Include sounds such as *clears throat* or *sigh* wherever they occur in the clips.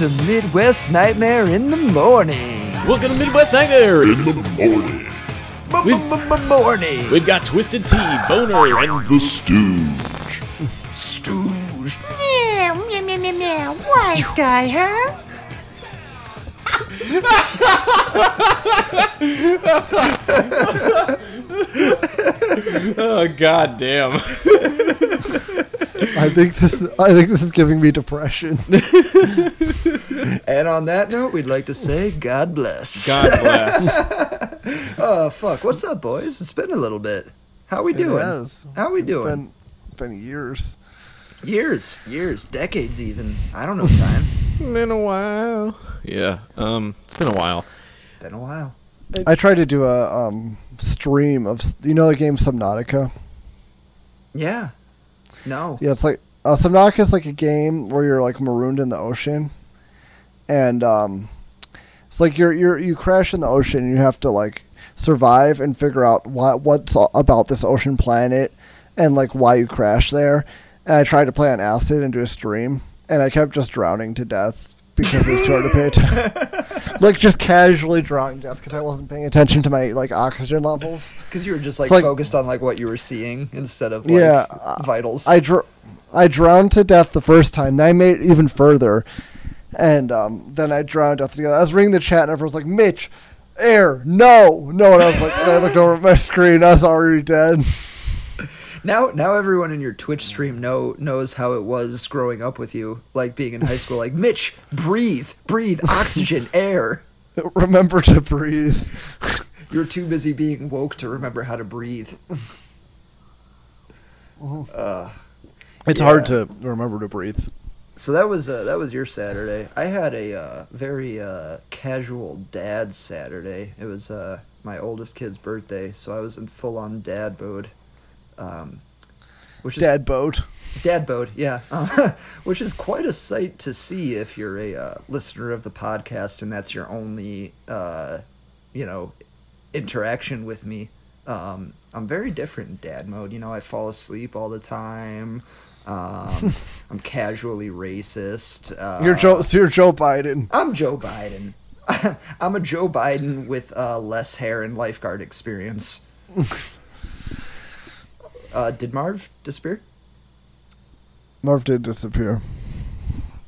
welcome to Midwest Nightmare in the Morning. Welcome to Midwest Nightmare. in the morning. Morning. We've got Twisted Tea, Boner, and The Stooge. Stooge. Meow, meow, meow, meow, meow. Why, Sky, huh? *laughs* oh god damn. I think this. Is, I think this is giving me depression. And on that note, we'd like to say God bless. God bless. *laughs* Oh, fuck. What's up, boys? It's been a little bit. How we doing? has. How we It's doing? been been years. Years, years, decades even. I don't know time. been a while. Yeah. Um. It's been a while. been a while. I tried to do a um, stream of you know the game Subnautica. Yeah. No. Yeah, it's like uh, Subnautica is like a game where you're like marooned in the ocean, and um, it's like you're you're you crash in the ocean. and You have to like survive and figure out what what's about this ocean planet and like why you crashed there. And I tried to play on acid and do a stream, and I kept just drowning to death because it was hard to pay attention. *laughs* like just casually drowning to death because I wasn't paying attention to my like oxygen levels. Because you were just like, like- focused on like what you were seeing instead of like Yeah, vitals. I dr- I drowned to death the first time. Then I made it even further, and um, then I drowned to death together. I was reading the chat, and everyone was like, "Mitch, air, no, no," and I was like, I looked over at my screen. I was already dead. Now, now everyone in your Twitch stream know knows how it was growing up with you, like being in high school. Like Mitch, breathe, breathe, oxygen, *laughs* air. Remember to breathe. You're too busy being woke to remember how to breathe. Uh, It's Yeah. hard to remember to breathe. so that was uh, that was your Saturday. I had a uh, very uh, casual dad Saturday. It was uh, my oldest kid's birthday, so I was in full on dad mode. Um, which is Dad boat. Dad boat, yeah. *laughs* which is quite a sight to see if you're a uh, listener of the podcast and that's your only, uh, you know, interaction with me. Um, I'm very different in dad mode. You know, I fall asleep all the time. Um, *laughs* I'm casually racist. Uh, You're Joe. So you're Joe Biden. I'm Joe Biden. *laughs* I'm a Joe Biden with uh, less hair and lifeguard experience. Uh, did Marv disappear? Marv did disappear.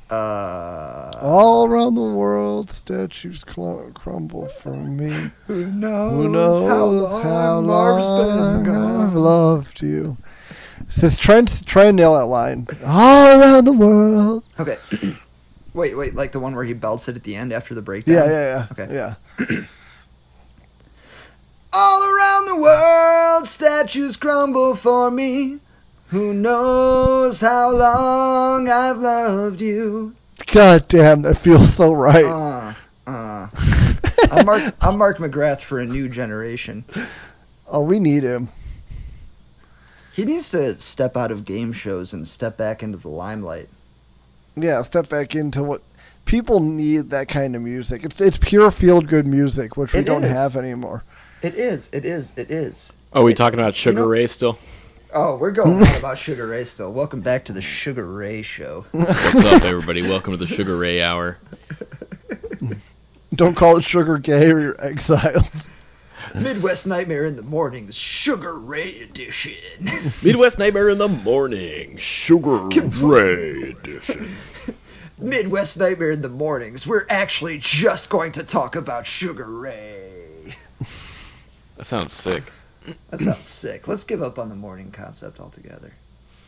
Uh, All around the world, statues cl- crumble for me. *laughs* who knows, Who knows how long, Marv's been I've loved you? Says try and try and nail that line. All around the world. Okay. *clears throat* wait, wait, like the one where he belts it at the end after the breakdown? Yeah, yeah, yeah. Okay. Yeah. *clears throat* All around the world, statues crumble for me. Who knows how long I've loved you? God damn, that feels so right. Uh, uh. I'm Mark. I'm Mark McGrath for a new generation. oh, we need him. He needs to step out of game shows and step back into the limelight. Yeah, step back into what people need. That kind of music. It's it's pure feel good music, which we It don't is. have anymore. It is. It is. It is. Are we It- talking about Sugar know- Ray still? Oh, we're going *laughs* on about Sugar Ray still. Welcome back to the Sugar Ray Show. *laughs* What's up, everybody? Welcome to the Sugar Ray Hour. *laughs* Don't call it sugar gay or you're exiled. Midwest Nightmare in the Mornings, Sugar Ray Edition. Midwest Nightmare in the Morning. Sugar Ray Edition. Midwest Nightmare in the Mornings, we're actually just going to talk about Sugar Ray. That sounds sick. That sounds sick. Let's give up on the morning concept altogether.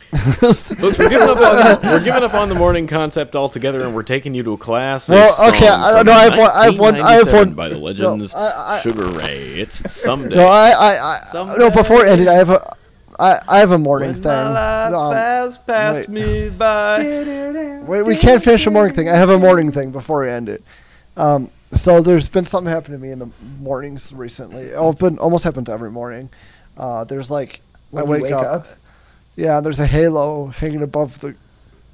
*laughs* Folks, we're giving, up on, we're giving up on the morning concept altogether, and we're taking you to a class. Well, okay, I- no, I have one- I have one- I have one- by the no, legends I- I- Sugar Ray. It's *laughs* someday. No, I, I, I Someday. no. Before ending, I have a, I, I have a morning When thing. my life Um, has passed wait. me by. *laughs* Wait, we can't finish a morning thing. I have a morning thing before we end it. Um, so there's been something happen to me in the mornings recently. Oh, it's been almost happened to every morning. Uh, there's like When I wake, wake up, up? Yeah, there's a halo hanging above the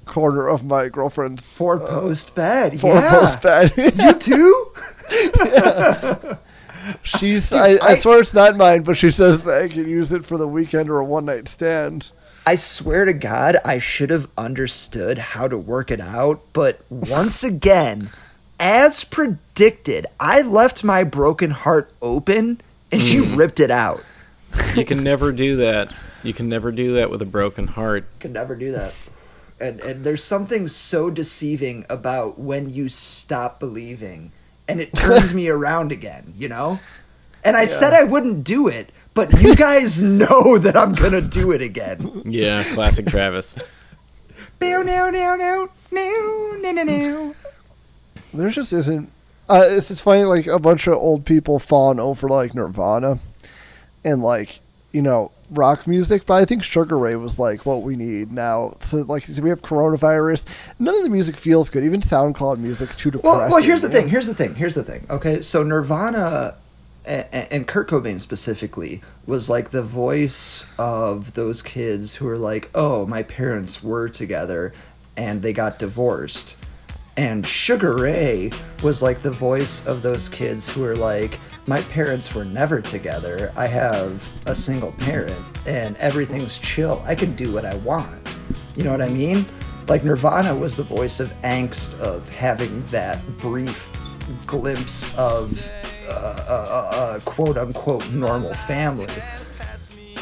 corner of my girlfriend's Four uh, post bed. four yeah. post bed. You *laughs* too? *laughs* She's I, I I- swear it's not mine, but she says that I can use it for the weekend or a one night stand. I swear to God, I should have understood how to work it out, but once again, as predicted, I left my broken heart open and she ripped it out. You can never do that. You can never do that with a broken heart. You could never do that. And and there's something so deceiving about when you stop believing and it turns me around again, you know? And I said I wouldn't do it, but you guys know that I'm gonna do it again. Yeah, classic Travis. Bow, now, now, now, now, now, now, now. There just isn't. Uh, it's it's funny like a bunch of old people fawn over like Nirvana, and like you know rock music. But I think Sugar Ray was like what we need now. So like so we have coronavirus. None of the music feels good. Even SoundCloud music's too depressing. Well, well, here's the thing. Here's the thing. Here's the thing. Okay, so Nirvana and, and Kurt Cobain specifically was like the voice of those kids who are like, "Oh, my parents were together, and they got divorced." And Sugar Ray was like the voice of those kids who are like, my parents were never together. I have a single parent and everything's chill. I can do what I want. You know what I mean? Like Nirvana was the voice of angst of having that brief glimpse of uh, a, a, a quote unquote normal family.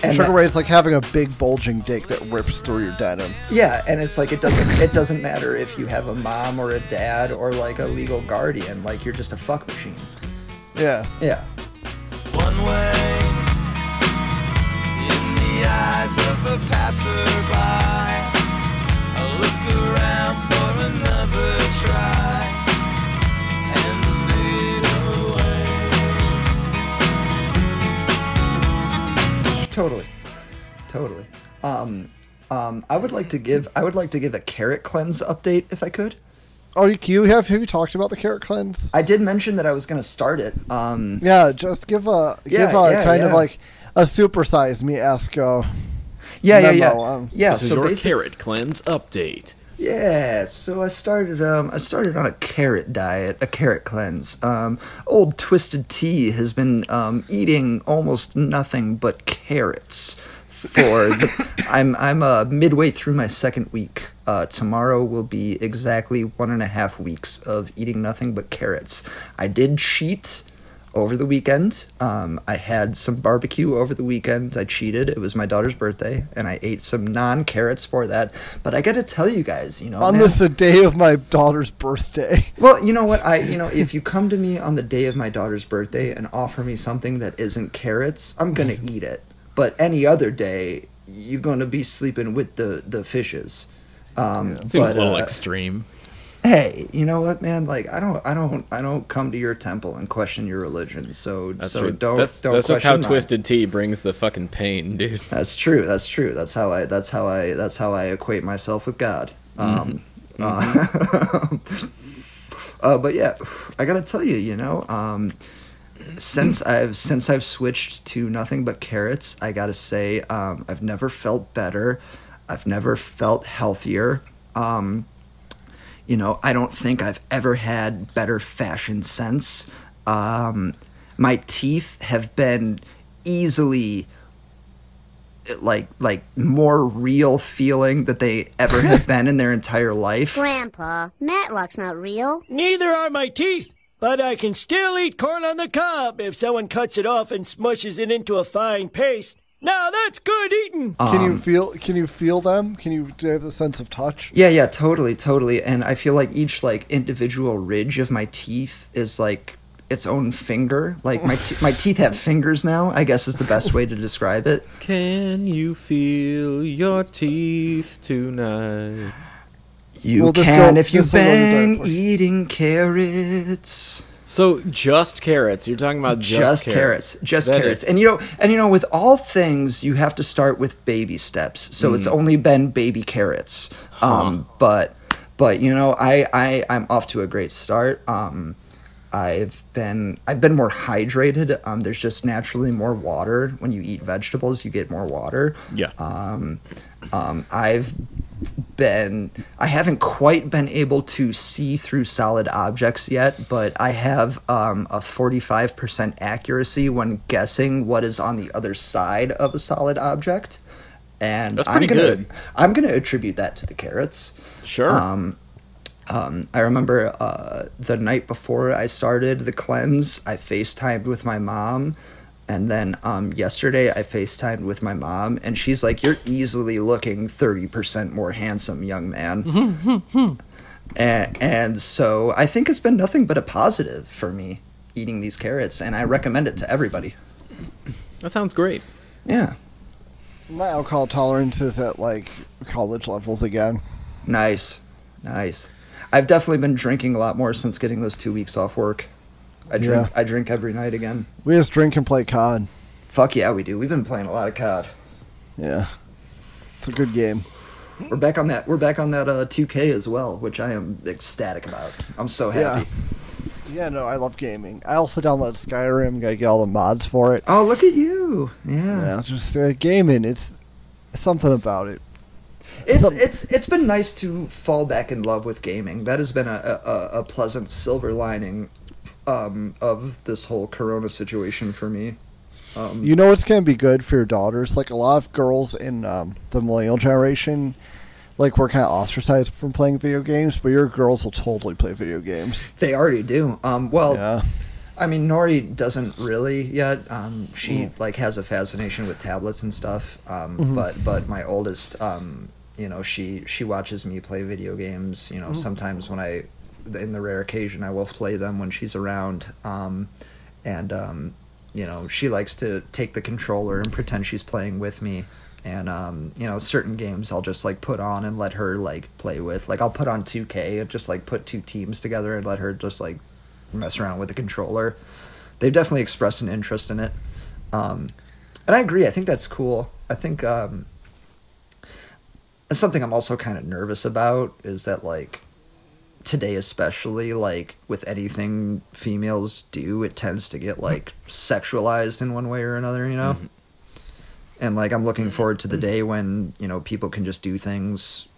And Sugar that- Ray's like having a big bulging dick that rips through your denim. yeah, and it's like it doesn't it doesn't matter if you have a mom or a dad or like a legal guardian. Like you're just a fuck machine. Yeah. Yeah. one way in the eyes of a passerby. I look around for another try Totally. Totally. Um um I would like to give I would like to give a carrot cleanse update if I could. Oh, you, you have have you talked about the carrot cleanse? I did mention that I was going to start it. Um Yeah, just give a Yeah, give a yeah, kind of like a supersize me esco. yeah, yeah, yeah. memo, um, yeah, This is so your basi- carrot cleanse update. Yeah, so I started um I started on a carrot diet, a carrot cleanse. Um old Twisted Tea has been um eating almost nothing but carrots for the *laughs* I'm I'm uh midway through my second week. Uh tomorrow will be exactly one and a half weeks of eating nothing but carrots. I did cheat over the weekend. Um, I had some barbecue over the weekend. I cheated. It was my daughter's birthday, and I ate some non carrots for that. But I got to tell you guys, you know, On man- this the day of my daughter's birthday. *laughs* well, you know what? I, you know, if you come to me on the day of my daughter's birthday and offer me something that isn't carrots, I'm gonna *laughs* eat it. But any other day, you're gonna be sleeping with the the fishes. Um, Seems but, a little uh, extreme. Hey, you know what, man? Like, I don't, I don't, I don't come to your temple and question your religion. So, That's so true. don't, that's don't that's just how mine. Twisted Tea brings the fucking pain, dude. That's true. That's true. That's how I. That's how I. That's how I equate myself with God. Um, uh, *laughs* uh, but yeah, I gotta tell you, you know, um, since I've since I've switched to nothing but carrots, I gotta say, um, I've never felt better. I've never felt healthier. Um, you know, I don't think I've ever had better fashion sense. Um, my teeth have been easily like like more real feeling that they ever *laughs* have been in their entire life. Grandpa, Matlock's not real. Neither are my teeth, but I can still eat corn on the cob if someone cuts it off and smushes it into a fine paste. Now that's good eating. Can Um, you feel? Can you feel them? Can you do you have a sense of touch? Yeah, yeah, totally, totally. And I feel like each like individual ridge of my teeth is like its own finger. Like my te- my teeth have fingers now. I guess is the best way to describe it. *laughs* Can you feel your teeth tonight? You Well, can go- if you've this will go to dark been eating carrots. So just carrots. You're talking about just, just carrots, just That carrots is- and you know and you know with all things you have to start with baby steps so it's Mm. only been baby carrots um but but you know i i i'm off to a great start um I've been I've been more hydrated. Um, there's just naturally more water when you eat vegetables. You get more water. Yeah. Um, um, I've been I haven't quite been able to see through solid objects yet, but I have um, a 45% accuracy when guessing what is on the other side of a solid object. and That's I'm gonna good. I'm gonna attribute that to the carrots. Sure. Um, um, I remember uh, the night before I started the cleanse, I FaceTimed with my mom. And then um, yesterday, I FaceTimed with my mom, and she's like, You're easily looking 30% more handsome, young man. *laughs* and, and so I think it's been nothing but a positive for me eating these carrots, and I recommend it to everybody. that sounds great. Yeah. My alcohol tolerance is at like college levels again. Nice. Nice. I've definitely been drinking a lot more since getting those two weeks off work. I drink Yeah. I drink every night again. We just drink and play COD. Fuck yeah, we do. We've been playing a lot of COD. Yeah, it's a good game. We're back on that. We're back on that uh, 2K as well, which I am ecstatic about. I'm so happy. Yeah, no, I love gaming. I also downloaded Skyrim. I get all the mods for it. Oh, look at you! Yeah, Yeah, just uh, gaming. It's, it's something about it. it's Some- it's it's been nice to fall back in love with gaming. That has been a a, a pleasant silver lining um, of this whole Corona situation for me. Um, You know what's gonna be good for your daughters? Like a lot of girls in um, the millennial generation, like were kind of ostracized from playing video games, but your girls will totally play video games. they already do. Um, well, Yeah. I mean, Nori doesn't really yet. Um, she Mm. like has a fascination with tablets and stuff. Um, Mhm. But but my oldest, um, you know, she she watches me play video games. You know, Mm. sometimes when I, in the rare occasion, I will play them when she's around. Um, and um, you know, she likes to take the controller and pretend she's playing with me. And um, you know, certain games I'll just like put on and let her like play with. Like I'll put on 2K and just like put two teams together and let her just like mess around with the controller. They've definitely expressed an interest in it. Um, and I agree. I think that's cool. I think um, something I'm also kind of nervous about is that like today especially like with anything females do it tends to get like sexualized in one way or another you know? Mm-hmm. And like i'm looking forward to the mm-hmm. day when you know people can just do things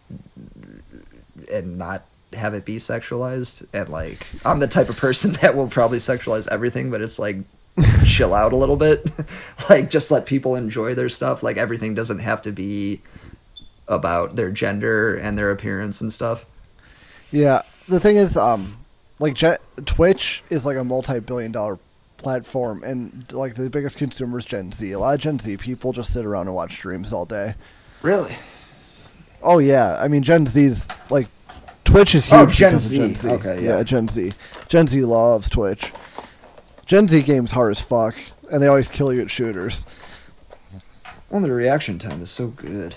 and not have it be sexualized and like i'm the type of person *laughs* that will probably sexualize everything but it's like chill out a little bit. *laughs* Like just let people enjoy their stuff. Like everything doesn't have to be about their gender and their appearance and stuff. Yeah, the thing is, um, like Je- Twitch is like a multi-billion-dollar platform, and like the biggest consumer is Gen Z. A lot of Gen Z people just sit around and watch streams all day. really Oh yeah, I mean Gen Z's like Twitch is huge. Oh, Gen Z. Gen Z. Okay, yeah. Gen Z. Gen Z loves Twitch. Gen Z games hard as fuck, and they always kill you at shooters. well the reaction time is so good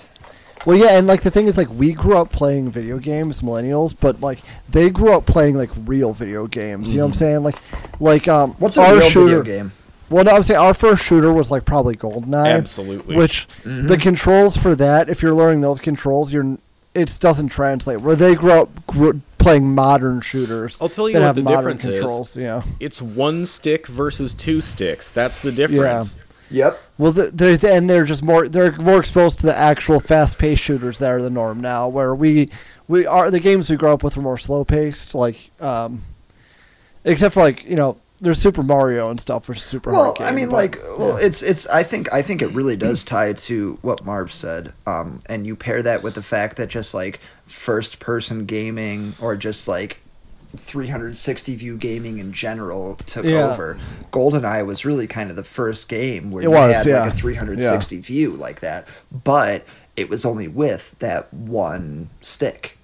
Well, yeah, and like the thing is, like we grew up playing video games, millennials, but like they grew up playing like real video games. You know what I'm saying? Like, like um, what's a our real shooter, video game Well, no, I'm saying our first shooter was like probably Goldeneye. Absolutely. Which Mm-hmm. the controls for that, if you're learning those controls, you're it doesn't translate. Where they grew up grew, playing modern shooters. I'll tell you that what have the modern difference controls. is. Yeah. It's one stick versus two sticks. That's the difference. Yep Well, the, they're and they're just more they're more exposed to the actual fast-paced shooters that are the norm now. Where we we are the games we grew up with were more slow-paced, like um, except for like you know there's Super Mario and stuff, for super well hard. i mean but- like well it's it's i think i think it really does tie to what marv said um and you pair that with the fact that just like first person gaming or just like 360 view gaming in general took Yeah. over goldeneye was really kind of the first game where It you was, had yeah. like a 360 view like that but it was only with that one stick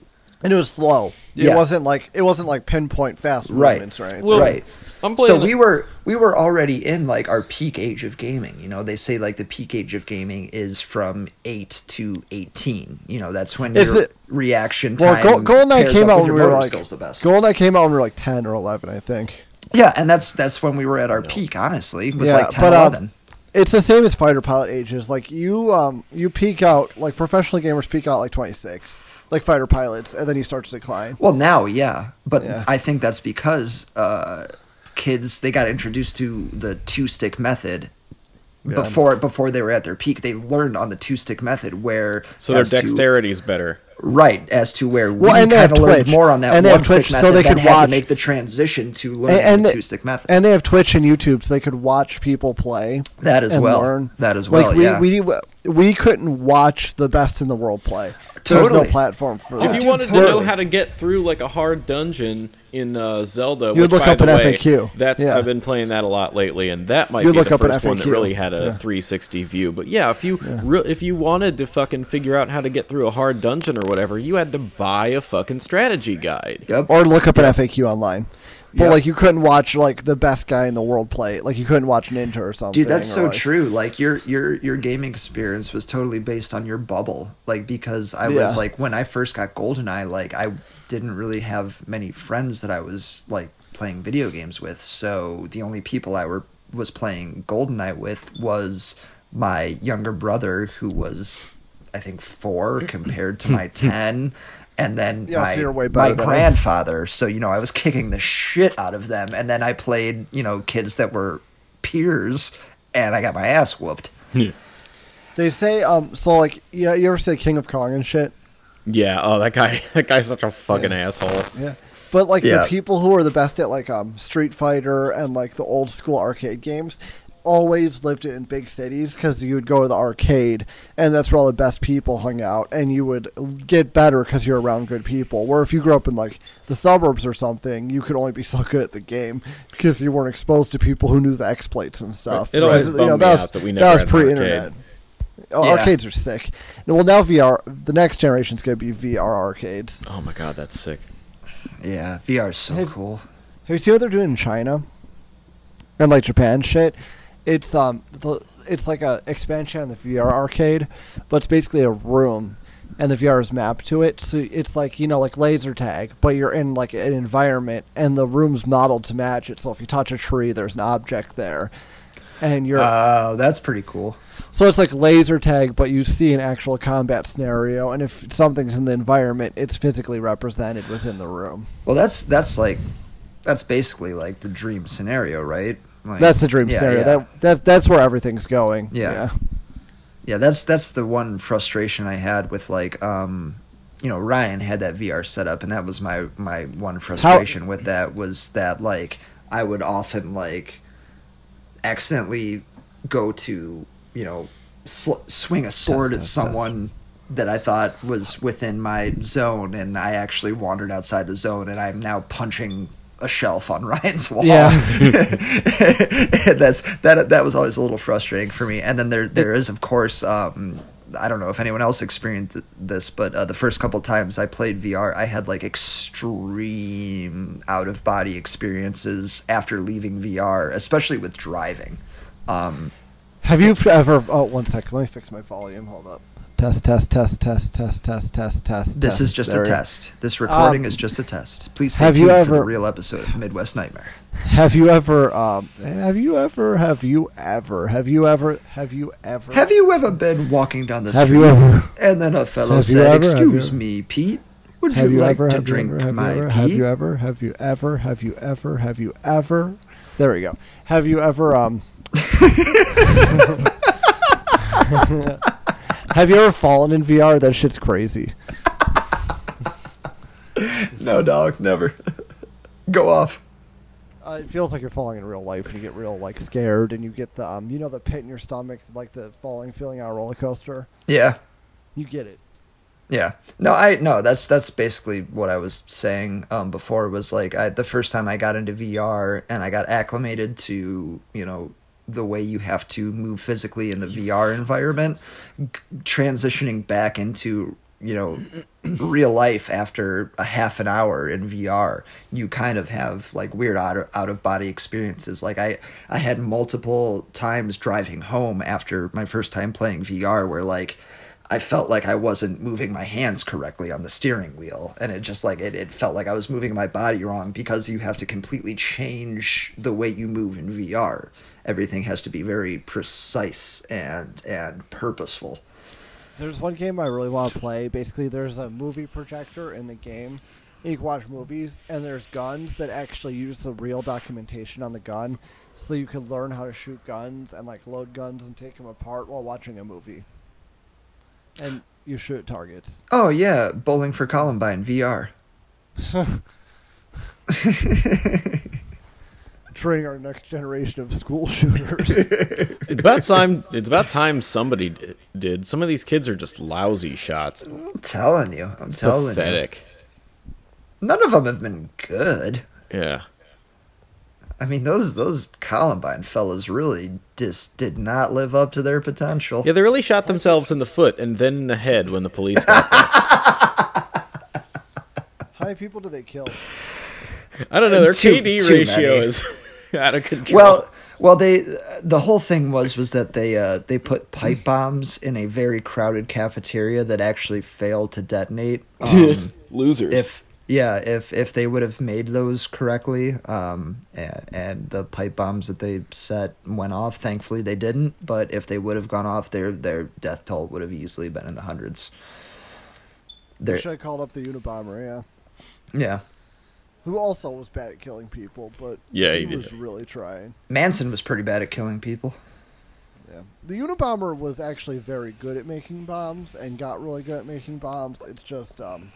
and it was slow. It wasn't like it wasn't like pinpoint fast Right. movements or anything. Well, right I'm so playing. we were we were already in like our peak age of gaming you know they say like the peak age of gaming is from 8 to 18 you know that's when Is your it- reaction time. well, time Gold, GoldenEye pairs came out with when we were like skills the best GoldenEye came out when we were like ten or eleven, I think. yeah and that's that's when we were at our peak honestly it was Yeah, like 10 but, um, It's the same as fighter pilot ages. Like you, um, you peak out like professional gamers peak out like twenty six, like fighter pilots, and then you start to decline. well now yeah but Yeah. i think that's because uh kids they got introduced to the two stick method Yeah. before before they were at their peak they learned on the two stick method where so their dexterity is better. Right, as to where we Well, and they have kind of learned Twitch. more on that And they have one stick Twitch, method, so they could watch- to make the transition to learn and, the and two stick method. and they have Twitch and YouTube, so they could watch people play. That as well. Learn. That as well, Like we, yeah. we we couldn't watch the best in the world play. There was no platform for If that. you dude, wanted to know how to get through like a hard dungeon in uh, Zelda, You would look by up the an way, FAQ. That's Yeah. I've been playing that a lot lately, and that might You'd be look the up an first one that really had a Yeah. 360 view. But yeah, if you re- if you wanted to fucking figure out how to get through a hard dungeon or whatever, you had to buy a fucking strategy guide. Yep. or look up an FAQ online. But Yep. like you couldn't watch like the best guy in the world play. Like you couldn't watch Ninja or something. Dude, that's so like- true. Like your your your gaming experience was totally based on your bubble. Like because I Yeah. was like when I first got GoldenEye, like I didn't really have many friends that I was like playing video games with. So the only people I were was playing GoldenEye with was my younger brother who was I think 4 *laughs* compared to my 10 and then Yeah, my, so my better than him. grandfather. So, you know, I was kicking the shit out of them. And then I played, you know, kids that were peers and I got my ass whooped. Yeah. They say um so like yeah you ever say King of Kong and shit. Yeah. Oh, that guy. *laughs* That guy's such a fucking Yeah. asshole. Yeah. But like Yeah. the people who are the best at like um Street Fighter and like the old school arcade games always lived in big cities because you would go to the arcade and that's where all the best people hung out and you would get better because you're around good people where if you grew up in like the suburbs or something you could only be *laughs* so good at the game because you weren't exposed to people who knew the exploits and stuff It always Because, bummed me out that we never was had an arcade. pre-internet Oh, Yeah. arcades are sick well now vr the next generation's going to be vr arcades Oh my god, that's sick. Yeah, VR is so Hey, cool. Have you seen what they're doing in China? And like Japan shit? It's um the, it's like a expansion on the VR arcade, but it's basically a room and the VR is mapped to it. So it's like, you know, like laser tag, but you're in like an environment and the room's modeled to match it. So if you touch a tree, there's an object there. And you're Oh, that's pretty cool. So it's like laser tag, but you see an actual combat scenario, and if something's in the environment, it's physically represented within the room. Well, that's that's like that's basically like the dream scenario, right? Like, That's the dream yeah, scenario. yeah. That that's that's where everything's going. Yeah. Yeah, that's that's the one frustration I had with like um you know, Ryan had that VR setup and that was my my one frustration with that was that like I would often like accidentally go to, you know, sl- swing a sword at someone that I thought was within my zone and I actually wandered outside the zone and I'm now punching a shelf on *laughs* Ryan's wall. Yeah. And *laughs* that's that that was always a little frustrating for me. And then there there is of course um I don't know if anyone else experienced this, but uh, the first couple times I played VR, I had like extreme out of body experiences after leaving VR, especially with driving. Um, Have you ever? Oh, one second. Let me fix my volume. Hold up. Test, test, test, test, test, test, test, test. this is just There a test. This recording Um, is just a test. Please stay have you tuned for the ever- real episode of Midwest Nightmare. Have you ever? Um, have you ever? Have you ever? Have you ever? Have you ever? Have you ever been walking down the Have street you ever? and then a fellow said, ever? You "Excuse ever? me, Pete, would you, you like ever? to Have you drink ever? Have you my ever? pee?" Have you ever? Have you ever? Have you ever? Have you ever? There we go. Have you ever? Um. *laughs* have you ever fallen in VR? That shit's crazy. No, dog, never. Go off. Uh, it feels like you're falling in real life, and you get real like scared, and you get the um, you know, the pit in your stomach, like the falling feeling on a roller coaster. Yeah. You get it. Yeah. No, I no, that's that's basically what I was saying um before was like I the first time I got into VR and I got acclimated to, you know, the way you have to move physically in the VR environment, g- transitioning back into, you know, real life after a half an hour in VR, you kind of have like weird out of, out of body experiences. Like I I had multiple times driving home after my first time playing VR where like I felt like I wasn't moving my hands correctly on the steering wheel. And it just like it, it felt like I was moving my body wrong because you have to completely change the way you move in VR. Everything has to be very precise and and purposeful. There's one game I really want to play. Basically, there's a movie projector in the game. You can watch movies, and there's guns that actually use the real documentation on the gun, so you can learn how to shoot guns and like load guns and take them apart while watching a movie. And you shoot targets. Oh yeah, Bowling for Columbine VR. *laughs* Training our next generation of school shooters. *laughs* It's about time. It's about time somebody di- did. Some of these kids are just lousy shots. I'm telling you, I'm telling you. Pathetic. None of them have been good. Yeah. I mean, those those Columbine fellas really just did not live up to their potential. Yeah, they really shot themselves in the foot and then in the head when the police got there. *laughs* How many people do they kill? I don't know. Their Too- KD too ratio many. is *laughs* out of control. Well, well, they the whole thing was was that they uh, they put pipe bombs in a very crowded cafeteria that actually failed to detonate. *laughs* Um, losers. if yeah, if if they would have made those correctly, um, and, and the pipe bombs that they set went off. Thankfully, they didn't. But if they would have gone off, their their death toll would have easily been in the hundreds. They should have called up the Unabomber, yeah. yeah. Who also was bad at killing people, but Yeah, he, he was did. really trying. Manson was pretty bad at killing people. Yeah. The Unabomber was actually very good at making bombs and got really good at making bombs. It's just um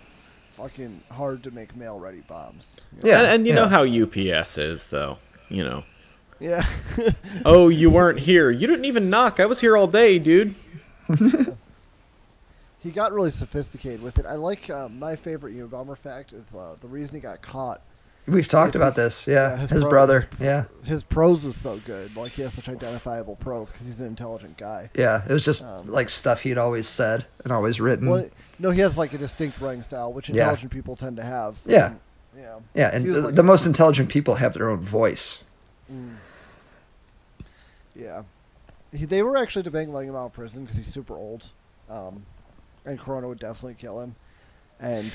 fucking hard to make mail ready bombs. you know? Yeah, and, and you yeah. know how UPS is, though. You know. Yeah. *laughs* Oh, you weren't here. You didn't even knock. I was here all day, dude. he got really sophisticated with it. I like uh, my favorite Unabomber fact is uh, the reason he got caught. We've talked about this. Yeah, yeah, his his, bro- brother. his- yeah, His prose was so good. Like he has such identifiable prose because he's an intelligent guy. yeah. It was just Um, like stuff he'd always said and always written. Well, no, he has like a distinct writing style, which Yeah. intelligent people tend to have. Yeah. And, yeah. yeah, and the, like- the most intelligent people have their own voice. Yeah. He, they were actually debating letting him out of prison because he's super old. Um, and Corona would definitely kill him. And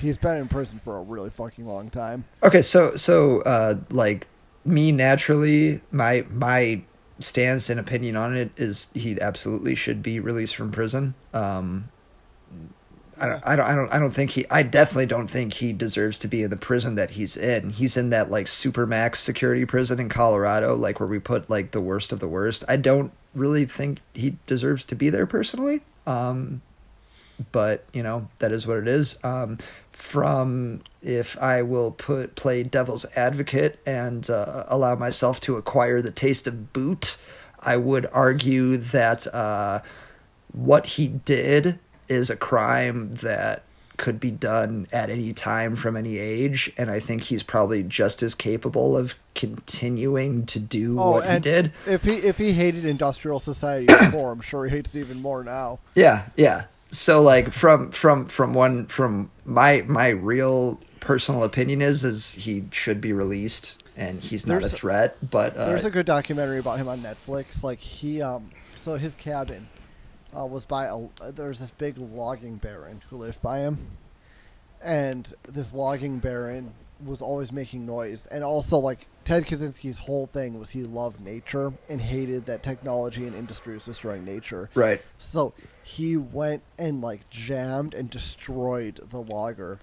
he's been in prison for a really fucking long time. Okay, so so uh, like me naturally, my my stance and opinion on it is he absolutely should be released from prison. Um, I don't, I don't, I don't, I don't think he. I definitely don't think he deserves to be in the prison that he's in. He's in that like supermax security prison in Colorado, like where we put like the worst of the worst. I don't really think he deserves to be there personally. Um, but you know that is what it is. Um, from if I will put play devil's advocate and uh, allow myself to acquire the taste of boot, I would argue that uh, what he did is a crime that could be done at any time from any age, and I think he's probably just as capable of continuing to do what he Oh, did. If he if he hated industrial society *coughs* before, I'm sure he hates it even more now. Yeah, yeah. So like from from from one from my my real personal opinion is is he should be released and he's not There's- a threat. But uh, There's a good documentary about him on Netflix. Like he, um, so his cabin uh, was by a. There's this big logging baron who lived by him, and this logging baron was always making noise, and also like Ted Kaczynski's whole thing was he loved nature and hated that technology and industry was destroying nature. right. So he went and like jammed and destroyed the logger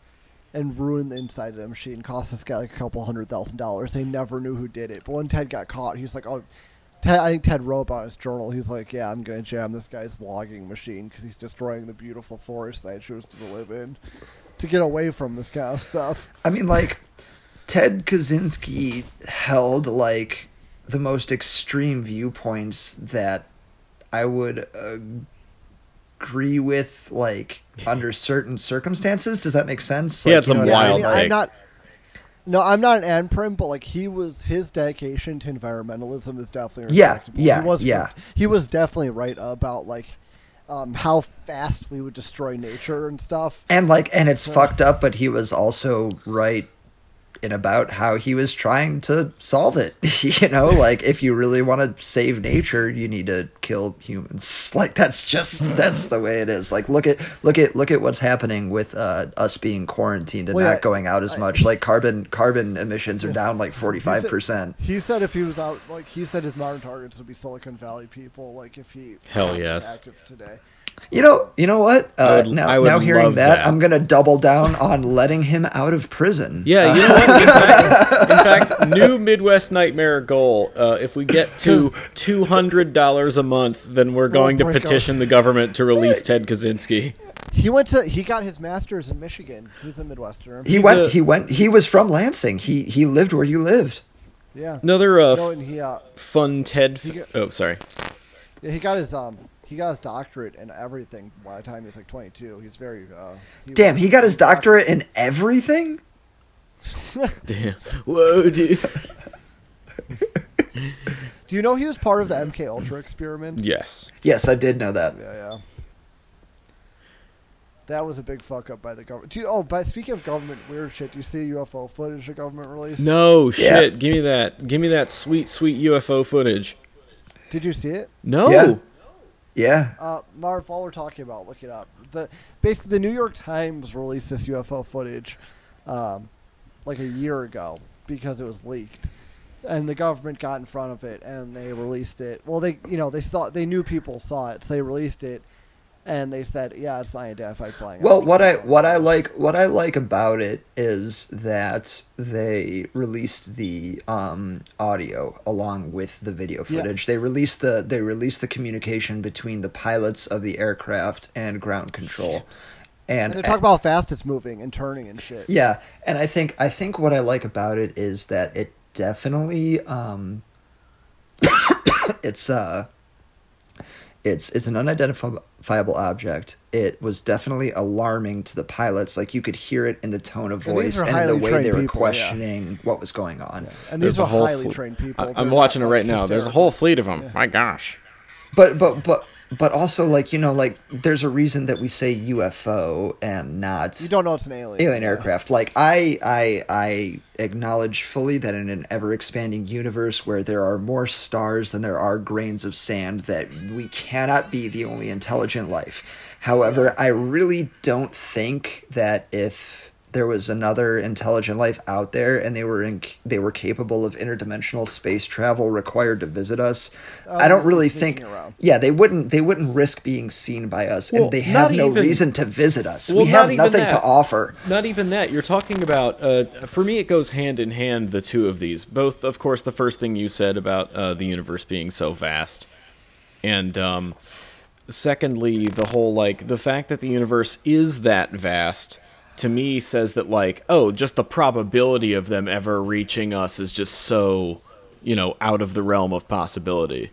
and ruined the inside of the machine. Cost this guy like a couple hundred thousand dollars. They never knew who did it. But when Ted got caught, he was like, "Oh." Ted, I think Ted wrote about his journal. He's like, "Yeah, I'm gonna jam this guy's logging machine because he's destroying the beautiful forest that I chose to live in, to get away from this kind of stuff." I mean, like Ted Kaczynski held like the most extreme viewpoints that I would agree with, like under certain circumstances. Does that make sense? He Like, had some you know what I wild mean? I Like- am not. No, I'm not an anprim, but like he was, his dedication to environmentalism is definitely Yeah, yeah, he was, yeah. He was definitely right about like um, how fast we would destroy nature and stuff. and like and it's fucked up but he was also right in about how he was trying to solve it *laughs* you know like if you really want to save nature you need to kill humans *laughs* like that's just that's the way it is like look at look at look at what's happening with uh, us being quarantined and Well, not yeah, going out as I- much like carbon carbon emissions are down like 45% He said if he was out, like he said, his modern targets would be Silicon Valley people. Like if he Hell yes. active today. You know, you know what? I Uh, would- now, I would now hearing love that, that. I'm gonna double down on letting him out of prison. Yeah, you *laughs* know what? In fact, *laughs* in fact, new Midwest Nightmare goal. Uh, if we get to two hundred dollars a month, then we're going to break our- petition the government to release Ted Kaczynski. He went to he got his master's in Michigan. He's a Midwesterner. He He's went. a- he went. He was from Lansing. He he lived where you lived. yeah. Another uh, No, and he uh, fun TED. He F- got- oh, sorry. yeah, he got his um he got his doctorate and everything by the time he was like 22. He's very uh. He Damn, he got his doctorate in everything. *laughs* Damn. Whoa, dude. *laughs* Do you know he was part of the MK Ultra experiment? yes. Yes, I did know that. Yeah, yeah. That was a big fuck up by the government. Do you, oh, but speaking of government weird shit, do you see UFO footage the government released? No Yeah. shit. Give me that. Give me that sweet, sweet UFO footage. Did you see it? No. Yeah. Yeah. Uh, Marv, while we're talking about, look it up. The basically the New York Times released this UFO footage, um, like a year ago because it was leaked, and the government got in front of it and they released it. Well, they you know they saw they knew people saw it, so they released it, and they said, yeah, it's unidentified flying. Well, object." what I what I like what I like about it is that they released the um, audio along with the video Yeah. footage. They released the they released the communication between the pilots of the aircraft and ground control. And, and they're talking about how fast it's moving and turning and shit. yeah, and I think I think what I like about it is that it definitely um, *coughs* it's uh it's it's an unidentifiable object. It was definitely alarming to the pilots. Like you could hear it in the tone of voice are and the way they were people, yeah. questioning what was going on. And There's these a are whole highly fl- trained people. I- They're I'm watching it right now. There's a whole fleet of them. My gosh. But but but but also like you know like there's a reason that we say UFO and not You don't know it's an alien. alien yeah. aircraft. Like I, I, I acknowledge fully that in an ever expanding universe where there are more stars than there are grains of sand, that we cannot be the only intelligent life. However, I really don't think that if there was another intelligent life out there and they were in, they were capable of interdimensional space travel required to visit us, Oh, I don't really think. Yeah, they wouldn't. They wouldn't risk being seen by us, Well, and they have no even- reason to visit us. Well, we have even nothing to offer. Not even that. You're talking about. Uh, for me, it goes hand in hand. The two of these, both, of course, the first thing you said about uh, the universe being so vast, and um, secondly, the whole like the fact that the universe is that vast. To me, says that like, oh, just the probability of them ever reaching us is just so, you know, out of the realm of possibility.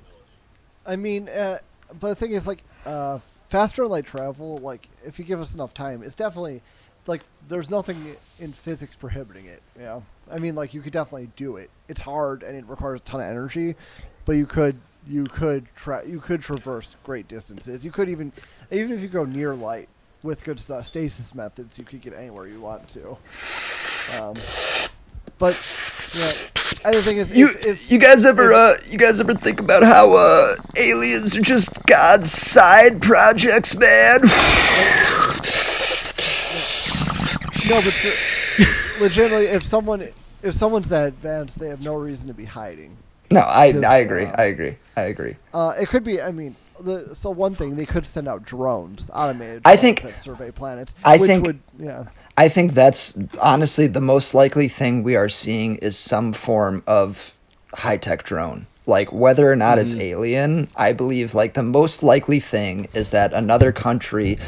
I mean, uh, but the thing is, like, uh, faster light travel, like, if you give us enough time, it's definitely, like, there's nothing in physics prohibiting it, you know? I mean, like, you could definitely do it. It's hard and it requires a ton of energy, but you could, you could tra- you could traverse great distances. You could even, even if you go near light with good stasis methods, you could get anywhere you want to. Um, but, yeah, the thing is, You if, if, you guys ever if- uh you guys ever think about how uh aliens are just God's side projects, man? No, but legitimately, if someone if someone's that advanced, they have no reason to be hiding. No, I I agree. uh, I agree. I agree. Uh, it could be. I mean, the so one thing they could send out drones, automated. I drones think- that survey planets. I which think- would yeah. I think that's honestly the most likely thing we are seeing is some form of high tech drone. Like whether or not it's alien, I believe like the most likely thing is that another country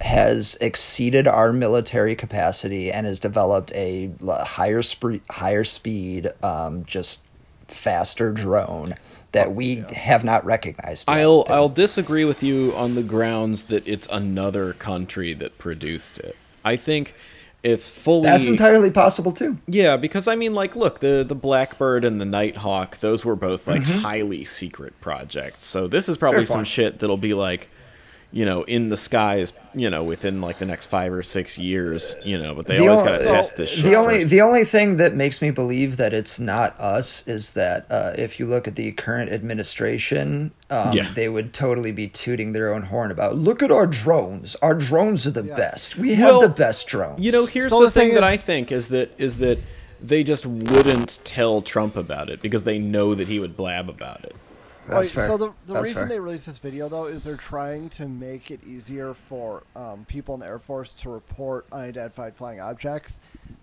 has exceeded our military capacity and has developed a higher spe- higher speed, um, just faster drone that we have not recognized. yet. I'll I'll disagree with you on the grounds that it's another country that produced it. I think it's fully That's entirely possible too. Yeah, because I mean, like, look, the the Blackbird and the Nighthawk, those were both like highly secret projects. So this is probably Mm-hmm. Fair some point. shit that'll be like, you know, in the skies, you know, within like the next five or six years, you know. But they The always only- got to test this shit. The only first. the only thing that makes me believe that it's not us is that uh, if you look at the current administration, um, Yeah. they would totally be tooting their own horn about. Look at our drones. Our drones are the best. We have Well, the best drones. You know, here's So the, the thing thing that is- I think is that is that they just wouldn't tell Trump about it because they know that he would blab about it. That's Wait, fair. So the, the That's reason fair. they released this video though is they're trying to make it easier for um, people in the Air Force to report unidentified flying objects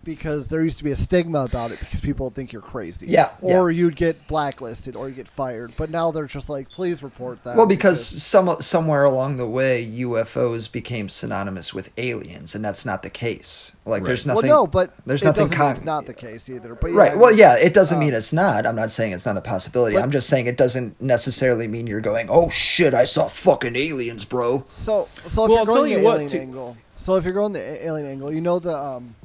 because there used to be a stigma about it because people think you're crazy. Yeah, Or you'd get blacklisted or you get fired. But now they're just like, please report that. Well, because some somewhere along the way, UFOs became synonymous with aliens, and that's not the case. Like, there's nothing. well, no, but there's it nothing. doesn't mean Con- it's not the case either. But yeah, right. I well, yeah, it doesn't uh, mean it's not. I'm not saying it's not a possibility. but- I'm just saying it doesn't necessarily mean you're going, "Oh shit, I saw fucking aliens, bro." So, so if Well, you're going tell the what, alien too- angle, so if you're going the alien angle, you know the um,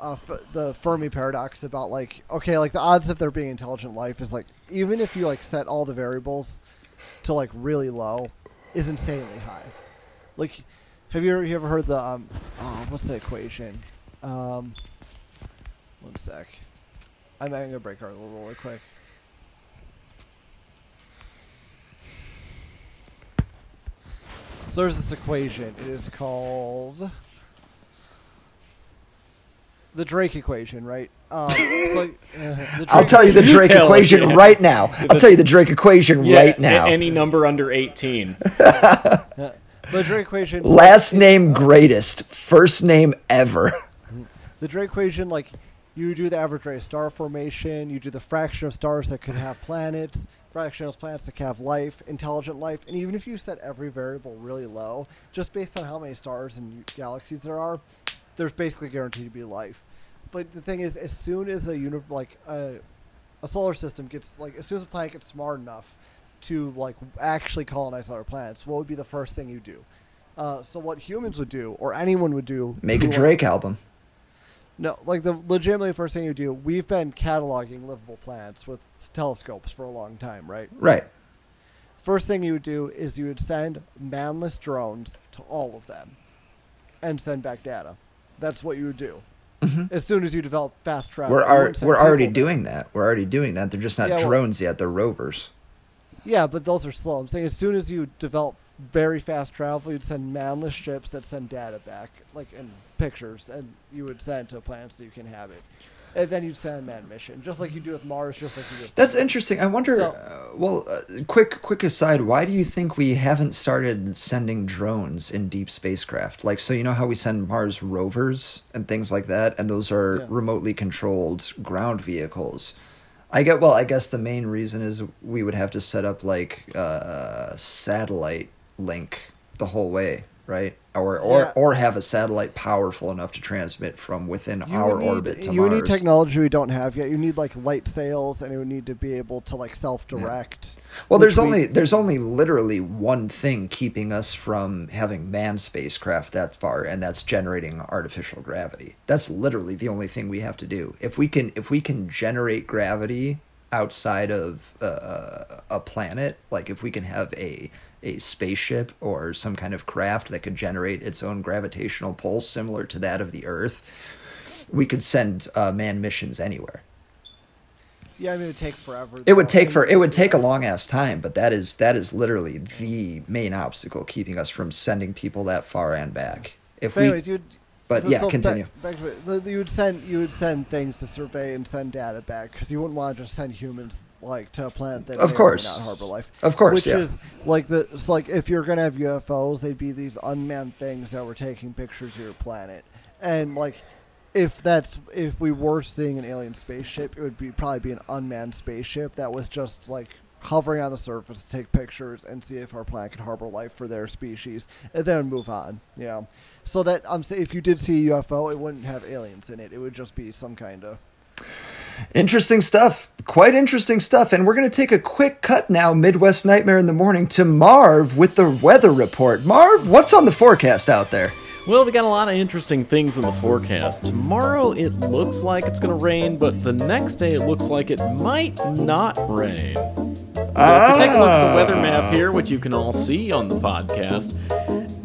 uh, f- the Fermi paradox about like okay, like the odds of there being intelligent life is like even if you like set all the variables to like really low, is insanely high. Like, have you ever, you ever heard the um, oh, what's the equation? Um, one sec. I'm, I'm gonna break our little really quick. So there's this equation. It is called the Drake equation, right? Um, it's like, uh, I'll tell you the Drake Hell equation yeah. *laughs* right now. I'll tell you the Drake equation Yeah, right a- now. any number under 18. *laughs* the Drake equation. Last name uh, greatest, first name ever. The Drake equation, like you do the average rate of star formation, you do the fraction of stars that could have planets, fraction of planets that could have life, intelligent life, and even if you set every variable really low, just based on how many stars and galaxies there are, there's basically guaranteed to be life. But the thing is, as soon as a uni- like a, a solar system gets like as soon as a planet gets smart enough to like actually colonize other planets, what would be the first thing you do? Uh, so what humans would do, or anyone would do, Make a like, Drake album. no, like the legitimately first thing you do, we've been cataloging livable planets with telescopes for a long time, right? Right. First thing you would do is you would send manless drones to all of them and send back data. That's what you would do. As soon as you develop fast travel. We're ar- we're already doing that. We're already doing that. They're just not Yeah, well- drones yet. They're rovers. Yeah, but those are slow. I'm saying as soon as you develop very fast travel, you'd send manless ships that send data back, like in pictures, and you would send to planets so you can have it. And then you'd send a manned mission, just like you do with Mars, just like you do. With That's Pluto. interesting. I wonder. So- uh, well, uh, quick, quick aside. Why do you think we haven't started sending drones in deep spacecraft? Like, so you know how we send Mars rovers and things like that, and those are Yeah. remotely controlled ground vehicles. I get. Well, I guess the main reason is we would have to set up like uh, satellite link the whole way, right? Or or Yeah. or have a satellite powerful enough to transmit from within You our need, orbit to you Mars. need technology we don't have yet. You need like light sails, and it would need to be able to like self-direct. Well, there's we- only there's only literally one thing keeping us from having manned spacecraft that far, and that's generating artificial gravity. That's literally the only thing we have to do. If we can if we can generate gravity outside of uh, a planet, like if we can have a a spaceship or some kind of craft that could generate its own gravitational pull similar to that of the Earth, we could send uh, manned missions anywhere. Yeah, I mean, it would take forever. It would take for it would take a long ass time, but that is that is literally the main obstacle keeping us from sending people that far and back. If But we, you'd. but yeah, back- continue. Back, to you would send you would send things to survey and send data back because you wouldn't want to just send humans like to a planet that Of may or may course. not harbor life. Of course, which yeah. is like the it's like if you're gonna have UFOs, they'd be these unmanned things that were taking pictures of your planet, and like if that's if we were seeing an alien spaceship, it would be probably be an unmanned spaceship that was just like hovering on the surface to take pictures and see if our planet could harbor life for their species, and then move on. Yeah. So that I'm saying, if you did see a UFO, it wouldn't have aliens in it. It would just be some kind of. Interesting stuff. Quite interesting stuff. And we're going to take a quick cut now, Midwest Nightmare in the Morning, to Marv with the weather report. Marv, what's on the forecast out there? Well, we got a lot of interesting things in the forecast. Tomorrow it looks like it's going to rain, but the next day it looks like it might not rain. So if you take a look at the weather map ah. here, which you can all see on the podcast,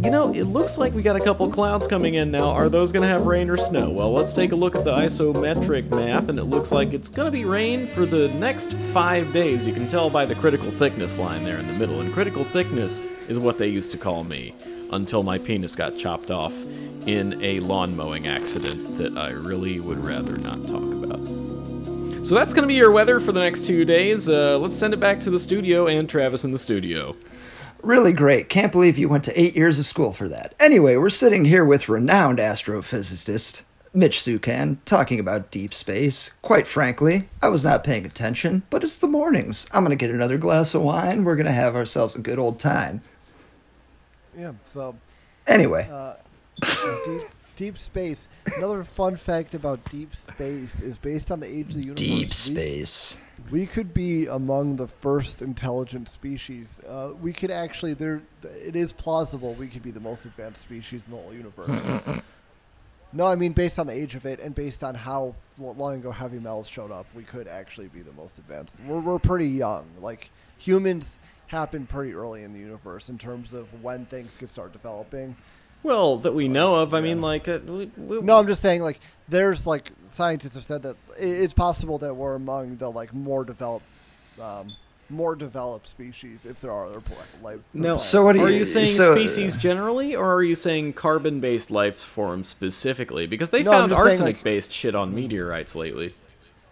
you know, it looks like we got a couple clouds coming in now. Are those going to have rain or snow? Well, let's take a look at the isometric map, and it looks like it's going to be rain for the next five days. You can tell by the critical thickness line there in the middle, and critical thickness is what they used to call me until my penis got chopped off in a lawn mowing accident that I really would rather not talk about. So that's going to be your weather for the next two days. Uh, let's send it back to the studio and Travis in the studio. Really great. Can't believe you went to eight years of school for that. Anyway, we're sitting here with renowned astrophysicist Mitch Sukan, talking about deep space. Quite frankly, I was not paying attention, but it's the mornings. I'm gonna get another glass of wine. We're gonna have ourselves a good old time. Yeah. So Anyway, uh, deep, deep space. Another fun fact about deep space is based on the age of the universe. deep space. We could be among the first intelligent species. Uh, we could actually there. It is plausible we could be the most advanced species in the whole universe. *laughs* no, I mean based on the age of it and based on how long ago heavy metals showed up, we could actually be the most advanced. We're we're pretty young. Like humans happen pretty early in the universe in terms of when things could start developing. Well, that we know of. I mean, like, uh, we, we, No, I'm just saying like there's like scientists have said that i- it's possible that we're among the like more developed, um, more developed species if there are other pla- life. No. planets. So what Are you- you saying so- species generally, or are you saying carbon-based life forms specifically? Because they No, found just saying, like- arsenic-based shit on meteorites lately.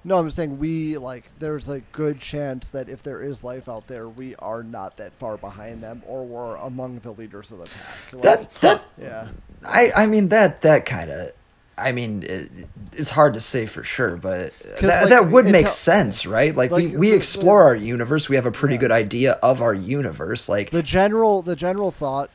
No, I'm just saying we like there's a good chance that if there is life out there, we are not that far behind them, or we're among the leaders of the pack. Like, That that yeah. I I mean that that kind of. I mean, it, it's hard to say for sure, but that, like, that would make tell- sense, right? Like, we, Like, we the- explore our universe. We have a pretty Yeah. good idea of our universe. Like, The general the general thought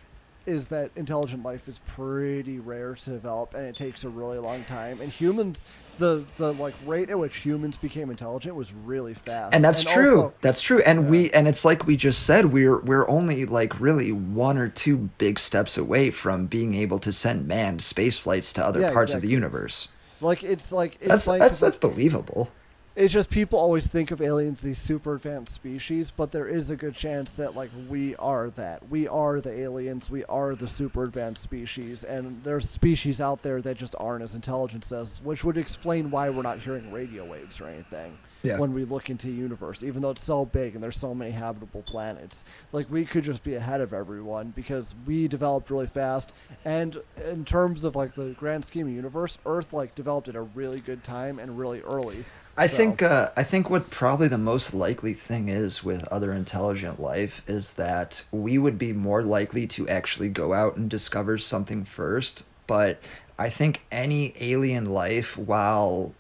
is that intelligent life is pretty rare to develop and it takes a really long time. And humans the the like rate at which humans became intelligent was really fast. and that's true. also- that's true. And we and it's like we just said we're we're only like really one or two big steps away from being able to send manned space flights to other Yeah, parts of the universe. Like it's like it's that's like that's that's believable It's just people always think of aliens these super advanced species, but there is a good chance that like we are that. We are the aliens. We are the super advanced species, and there's species out there that just aren't as intelligent as us, which would explain why we're not hearing radio waves or anything. Yeah. When we look into the universe, even though it's so big and there's so many habitable planets, like we could just be ahead of everyone because we developed really fast. And in terms of like the grand scheme of universe, Earth like developed at a really good time and really early. I So- think uh, I think what probably the most likely thing is with other intelligent life is that we would be more likely to actually go out and discover something first. But I think any alien life, while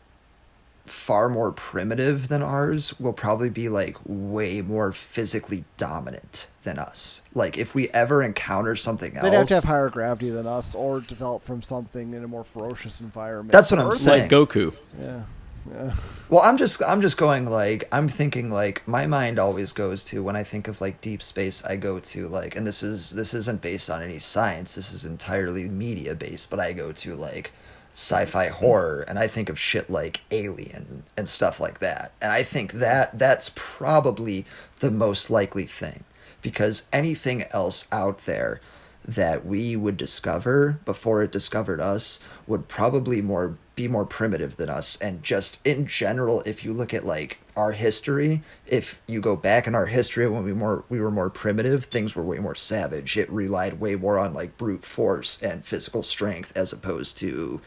far more primitive than ours, will probably be like way more physically dominant than us. Like if we ever encounter something else, They'd have to have higher gravity than us, or develop from something in a more ferocious environment. That's what I'm Earth- saying. Like Goku. Yeah, yeah. Well, I'm just I'm just going like I'm thinking like my mind always goes to when I think of like deep space I go to like and this is this isn't based on any science this is entirely media based but I go to like sci-fi horror and I think of shit like Alien and stuff like that. And I think that that's probably the most likely thing because anything else out there that we would discover before it discovered us would probably more be more primitive than us. And just in general if you look at like our history if you go back in our history when we more we were more primitive things were way more savage. It relied way more on like brute force and physical strength as opposed to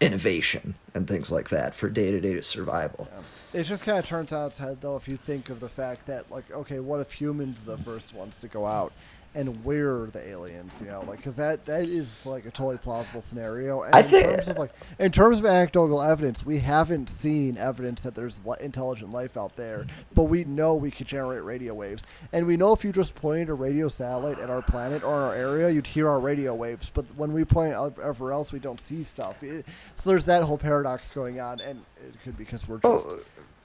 innovation and things like that for day-to-day survival. It just kind of turns out head, though, if you think of the fact that, like, okay, what if humans are the first ones to go out, and where are the aliens, you know, like, because that that is like a totally plausible scenario. And I in think- terms of like, in terms of anecdotal evidence, we haven't seen evidence that there's intelligent life out there, but we know we could generate radio waves, and we know if you just pointed a radio satellite at our planet or our area, you'd hear our radio waves. But when we point everywhere else, we don't see stuff. It- so there's that whole paradox going on, and it could be because we're oh, just Oh,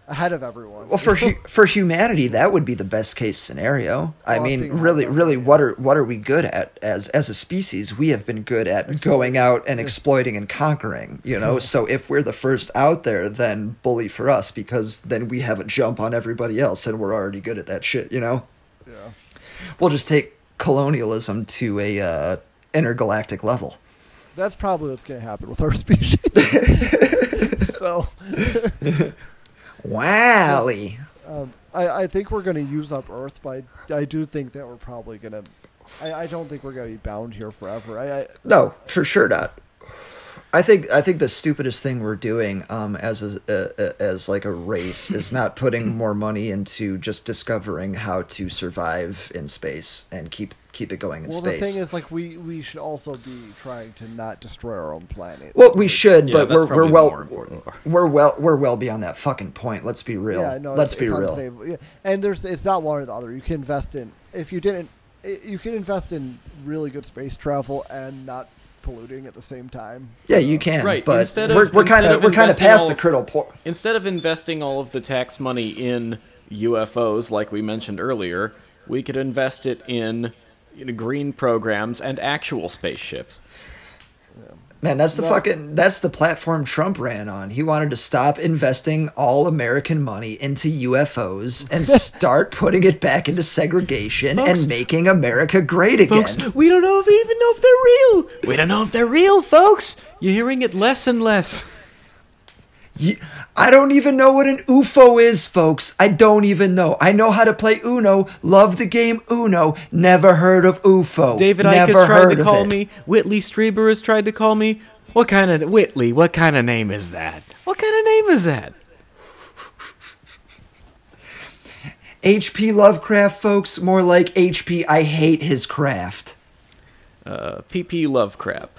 ahead of everyone. Well, for hu- for humanity, that would be the best case scenario. I Well, mean, really, really, yeah. what are what are we good at as as a species? We have been good at going out and exploiting and conquering. You know, *laughs* so if we're the first out there, then bully for us because then we have a jump on everybody else, and we're already good at that shit. You know, yeah. we'll just take colonialism to a uh, intergalactic level. That's probably what's going to happen with our *laughs* species. *laughs* so, Wally. um, I, I think we're going to use up Earth, but I, I do think that we're probably going to. I, I don't think we're going to be bound here forever. I, I No, for sure not. I think I think the stupidest thing we're doing um, as a, a, as like a race *laughs* is not putting more money into just discovering how to survive in space and keep keep it going in Well, space. the thing is, like, we we should also be trying to not destroy our own planet. well, we should, Yeah, but we're we're well more important part. we're well we're well beyond that fucking point. Let's be real. Yeah, no, Let's it's, be it's real. unstable. Yeah. And there's it's not one or the other. You can invest in if you didn't, you can invest in really good space travel and not polluting at the same time. Yeah, you can. Right, But instead of- we're we're kind of of we're kind of past all the critical point. Instead of investing all of the tax money in UFOs, like we mentioned earlier, we could invest it in you know, green programs and actual spaceships. Man, that's the fucking that's the platform Trump ran on. He wanted to stop investing all American money into UFOs and *laughs* start putting it back into segregation Folks- and making America great again. Folks, we don't know if even know if they're real. We don't know if they're real, folks. You're hearing it less and less. Ye- I don't even know what an UFO is, folks. I don't even know. I know how to play Uno. Love the game Uno. Never heard of UFO. David Icke has tried to call me. Whitley Strieber has tried to call me. What kind of Whitley? What kind of name is that? What kind of name is that? H.P. Lovecraft, folks. More like H.P. I hate his craft. Uh, PP Lovecraft.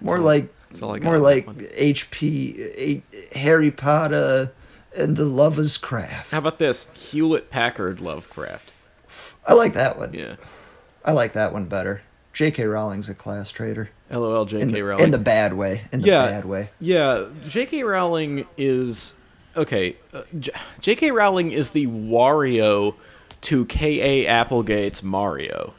More like that's all I got more like. H.P. A- Harry Potter and the Lover's Craft. How about this? Hewlett Packard Lovecraft. I like that one. Yeah. I like that one better. J.K. Rowling's a class traitor. LOL J.K. In the, Rowling. in the bad way. In the yeah, bad way. Yeah, J.K. Rowling is okay. Uh, J- J.K. Rowling is the Wario to K.A. Applegate's Mario.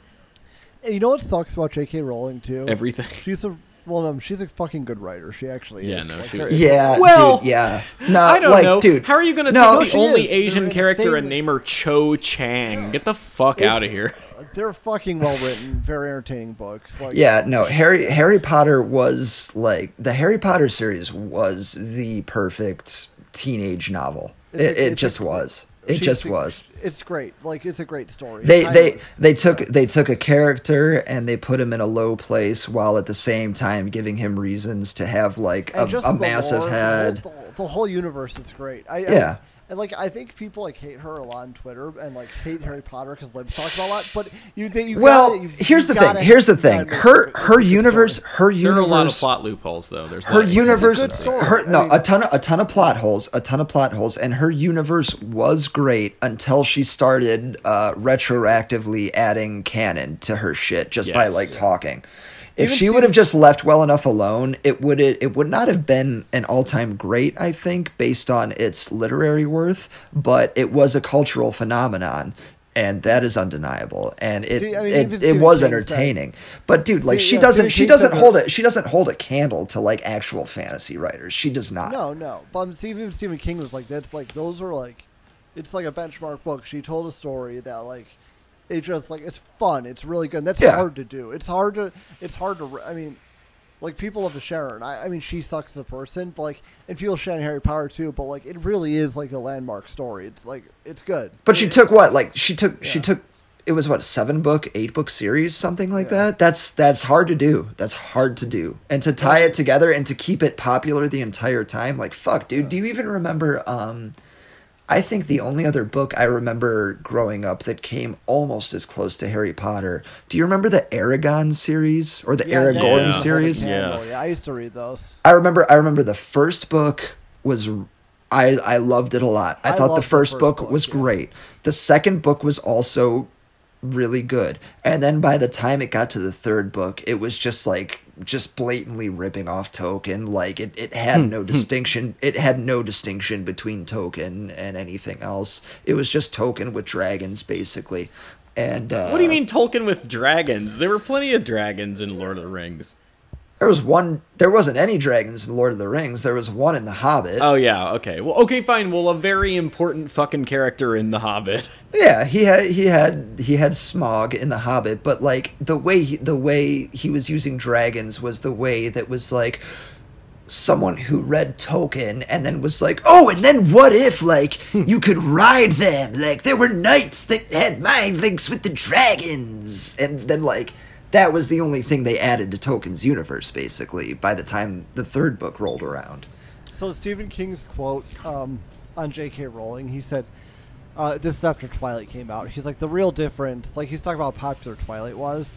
And you know what sucks about J.K. Rowling too? Everything. She's a well, no, she's a fucking good writer. She actually Yeah, is. no, Like, she her- was- Yeah, Well, dude, yeah. No, I don't like, know, dude. How are you going to no, take the only is. Asian They're character and insanely- name her Cho Chang? Get the fuck It's- out of here. *laughs* They're fucking well written, very entertaining books. Like Yeah, no. Harry Harry Potter was like the Harry Potter series was the perfect teenage novel. It's a- It, it just a- was. It she's just a- was. It's great. Like it's a great story. They they they took they took a character and they put him in a low place while at the same time giving him reasons to have like a, And a massive lore, head. The, the whole universe is great. I, Yeah. I, and like I think people like hate her a lot on Twitter and like hate Harry Potter because Libs talks about a lot. But you, they, you Well, gotta, you, here's you the thing. gotta- Here's the you gotta thing. make Her it- her it's a good universe. story. Her There universe. are a lot of plot loopholes, though. There's her not- universe good story. her no I mean- a ton of a ton of plot holes a ton of plot holes and her universe was great until she started uh retroactively adding canon to her shit just by like talking if Even she would have just left well enough alone it would it, it would not have been an all-time great i think based on its literary worth but it was a cultural phenomenon and that is undeniable. And it See, I mean, it, it was entertaining. But dude like See, she yeah, doesn't Stephen she doesn't hold it she doesn't hold a candle to like actual fantasy writers. She does not. No, no. But I'm- even Stephen King was like, that's like those are like, it's like a benchmark book. She told a story that like, it just like it's fun. It's really good. And that's Yeah. hard to do. It's hard to. It's hard to. I mean, like people love to Sharon. I, I mean, she sucks as a person, but like, and people share Harry Potter too. But like, it really is like a landmark story. It's like it's good. But she took what? Like she took she took it was what a seven book, eight book series, something like Yeah. that. That's that's hard to do. That's hard to do. And to tie it together and to keep it popular the entire time, like fuck, dude. Do you even remember? Um, I think the only other book I remember growing up that came almost as close to Harry Potter. Do you remember the Eragon series or the Yeah, Aragorn yeah, yeah. Series? Yeah. yeah. I used to read those. I remember I remember the first book was I I loved it a lot. I, I thought the loved the first, first book, book, was yeah. great. The second book was also really good. And then by the time it got to the third book, it was just like just blatantly ripping off Tolkien. Like it, it had no distinction. It had no distinction between Tolkien and anything else. It was just Tolkien with dragons, basically. And uh, What do you mean Tolkien with dragons? There were plenty of dragons in Lord of the Rings. There was one. There wasn't any dragons in Lord of the Rings. There was one in The Hobbit. Oh yeah, okay. Well, okay, fine. Well, a very important fucking character in The Hobbit. *laughs* Yeah, he had he had he had Smaug in The Hobbit, but like the way he, the way he was using dragons was the way that was like someone who read Tolkien and then was like, "Oh, and then what if like *laughs* you could ride them? Like there were knights that had mind links with the dragons." And then like that was the only thing they added to Tolkien's universe, basically, by the time the third book rolled around. So Stephen King's quote um, on J.K. Rowling, he said, uh, "This is after Twilight came out." He's like, "The real difference, like he's talking about how popular Twilight was,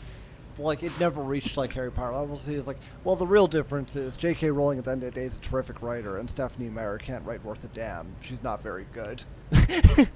like it never reached like Harry Potter levels." He's like, "Well, the real difference is J.K. Rowling at the end of the day is a terrific writer, and Stephanie Meyer can't write worth a damn. She's not very good."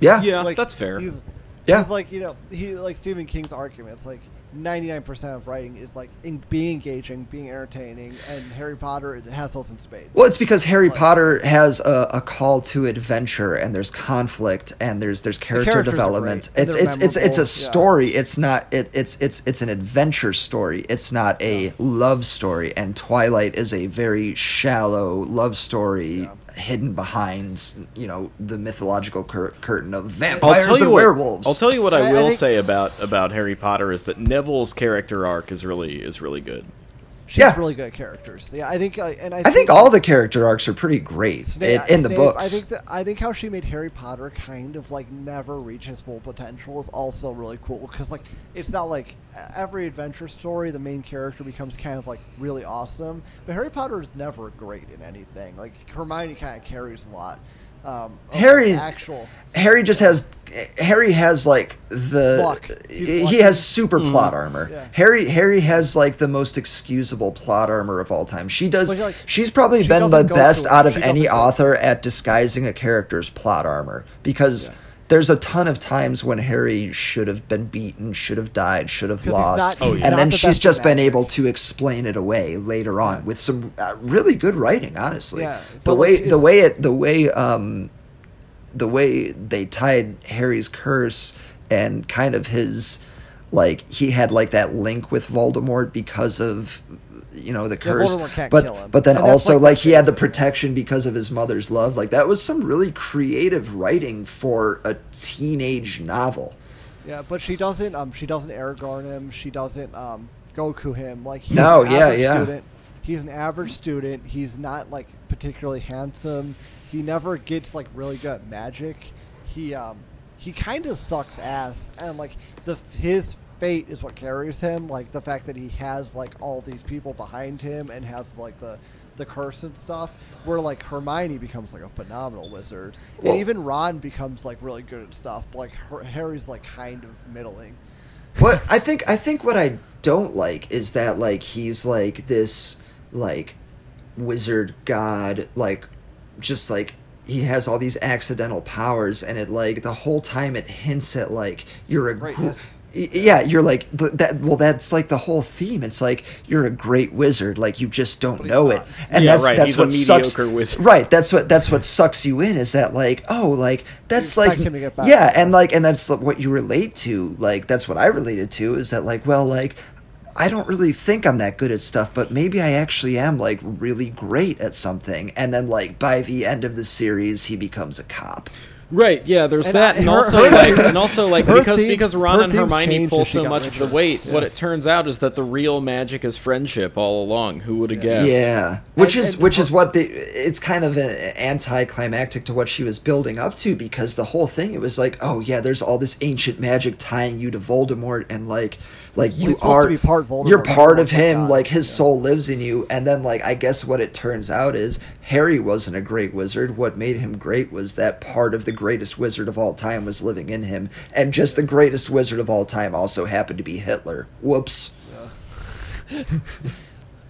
Yeah. Yeah, Like, that's fair. He's, Yeah. he's like you know he like Stephen King's arguments like. 99% of writing is like in, being engaging, being entertaining, and Harry Potter it has those in spades. Well, it's because Harry Like- Potter has a, a call to adventure, and there's conflict, and there's there's character are development. great, It's it's it's it's a memorable, yeah. story. It's not it, it's it's it's an adventure story. It's not a love story. And Twilight is a very shallow love story hidden behind you know the mythological cur- curtain of vampires and what, werewolves. I'll tell you what I, I- I will think- say about about Harry Potter is that Neville's character arc is really is really good. She's Yeah. really good characters. Yeah, I think, uh, and I, I think all the character arcs are pretty great Snape, in, in the Snape, books. I think that I think how she made Harry Potter kind of like never reach his full potential is also really cool because like it's not like every adventure story the main character becomes kind of like really awesome, but Harry Potter is never great in anything. Like Hermione kind of carries a lot. Um, Harry- actual Harry just has Harry has like the he has super plot armor. Yeah. Harry Harry has like the most excusable plot armor of all time. She does But, like, she's probably she been the best out of She any author at disguising a character's plot armor because there's a ton of times when Harry should have been beaten, should have died, should have lost, not- Oh, he's and then the she's just been able to explain it away later on with some uh, really good writing. Honestly, Yeah, the way like, the way it the way um the way they tied Harry's curse and kind of his like he had like that link with Voldemort because of you know the curse can't but but then And also like, he had the protection because of his mother's love like that was some really creative writing for a teenage novel Yeah, but she doesn't. Um, she doesn't Aragorn him. She doesn't um Goku him. Like he's No, an yeah, average yeah. Student. He's an average student. He's not like particularly handsome. He never gets like really good at magic. He um he kind of sucks ass, and like the his fate is what carries him. Like the fact that he has like all these people behind him and has like the the curse and stuff. Where like Hermione becomes like a phenomenal wizard, Well- and even Ron becomes like really good at stuff. But like her, Harry's like kind of middling. what I think I think what I don't like is that like he's like this like wizard god like just like he has all these accidental powers and it like the whole time it hints at like you're a gr- Greatness. Y- yeah you're like but that well that's like the whole theme. It's like you're a great wizard. Like you just don't he's know it. and Yeah, that's right, that's he's a what sucks wizard. right. That's what that's what sucks you in is that like oh like that's like expect him to get better. yeah and like and that's what you relate to. Like that's what i related to is that like well like i don't really think i'm that good at stuff but maybe i actually am like really great at something. And then like by the end of the series he becomes a cop Right, yeah, there's And that, I- and her- also her like, and also like because theme- because Ron and Hermione pull so got much of the richer. weight. What it turns out is that the real magic is friendship all along. Who would have guessed? Yeah, which And- is and which her- is what the it's kind of an anticlimactic to what she was building up to because the whole thing it was like oh yeah there's all this ancient magic tying you to Voldemort and like like you he's supposed to are part Voldemort, you're part of him God, like his yeah. soul lives in you and then like I guess what it turns out is Harry wasn't a great wizard what made him great was that part of the greatest wizard of all time was living in him and just the greatest wizard of all time also happened to be Hitler whoops yeah. *laughs*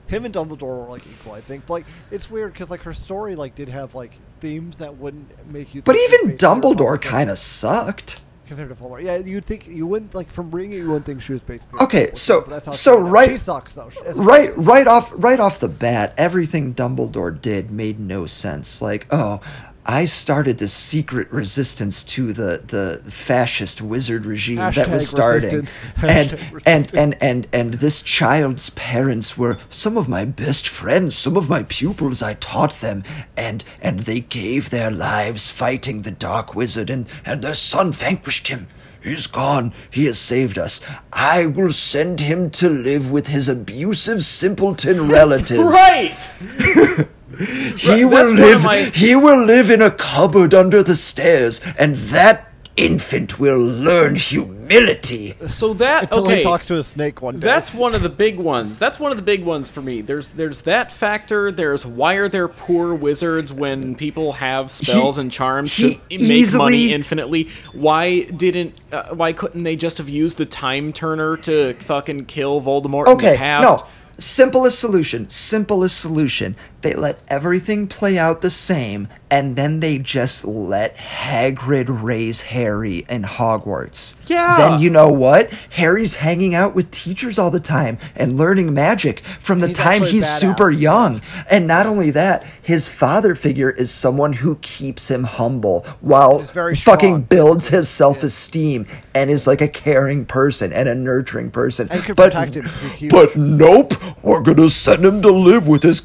Him and Dumbledore were like equal, I think. But like it's weird because like her story like did have like themes that wouldn't make you. but even based on her Dumbledore kind of sucked compared to. Yeah, you'd think you wouldn't like from it, you wouldn't think she was basically. Okay, so- so she right- she sucks though. a right right off right off the bat everything dumbledore did made no sense like oh i started the secret resistance to the the fascist wizard regime that was starting *laughs* and Hashtag and and and and this child's parents were some of my best friends some of my pupils i taught them and and they gave their lives fighting the dark wizard and and their son vanquished him He's gone. He has saved us. I will send him to live with his abusive simpleton *laughs* relatives. Right. *laughs* He Right, will that's one of live my- he will live in a cupboard under the stairs and that infant will learn humility. So that Until okay. he talks to a snake one day. That's one of the big ones. That's one of the big ones for me. There's there's that factor. There's why are there poor wizards when people have spells He- and charms to make money infinitely? Why didn't uh, why couldn't they just have used the time turner to fucking kill Voldemort in the Okay, past? no. Simplest solution. Simplest solution. They let everything play out the same, and then they just let Hagrid raise Harry in Hogwarts. Yeah. Then you know what? Harry's hanging out with teachers all the time and learning magic from the He's time he's badass. super young. And not only that, his father figure is someone who keeps him humble while fucking builds his self-esteem and is like a caring person and a nurturing person. But, protect him 'cause he's huge. But nope, we're gonna send him to live with his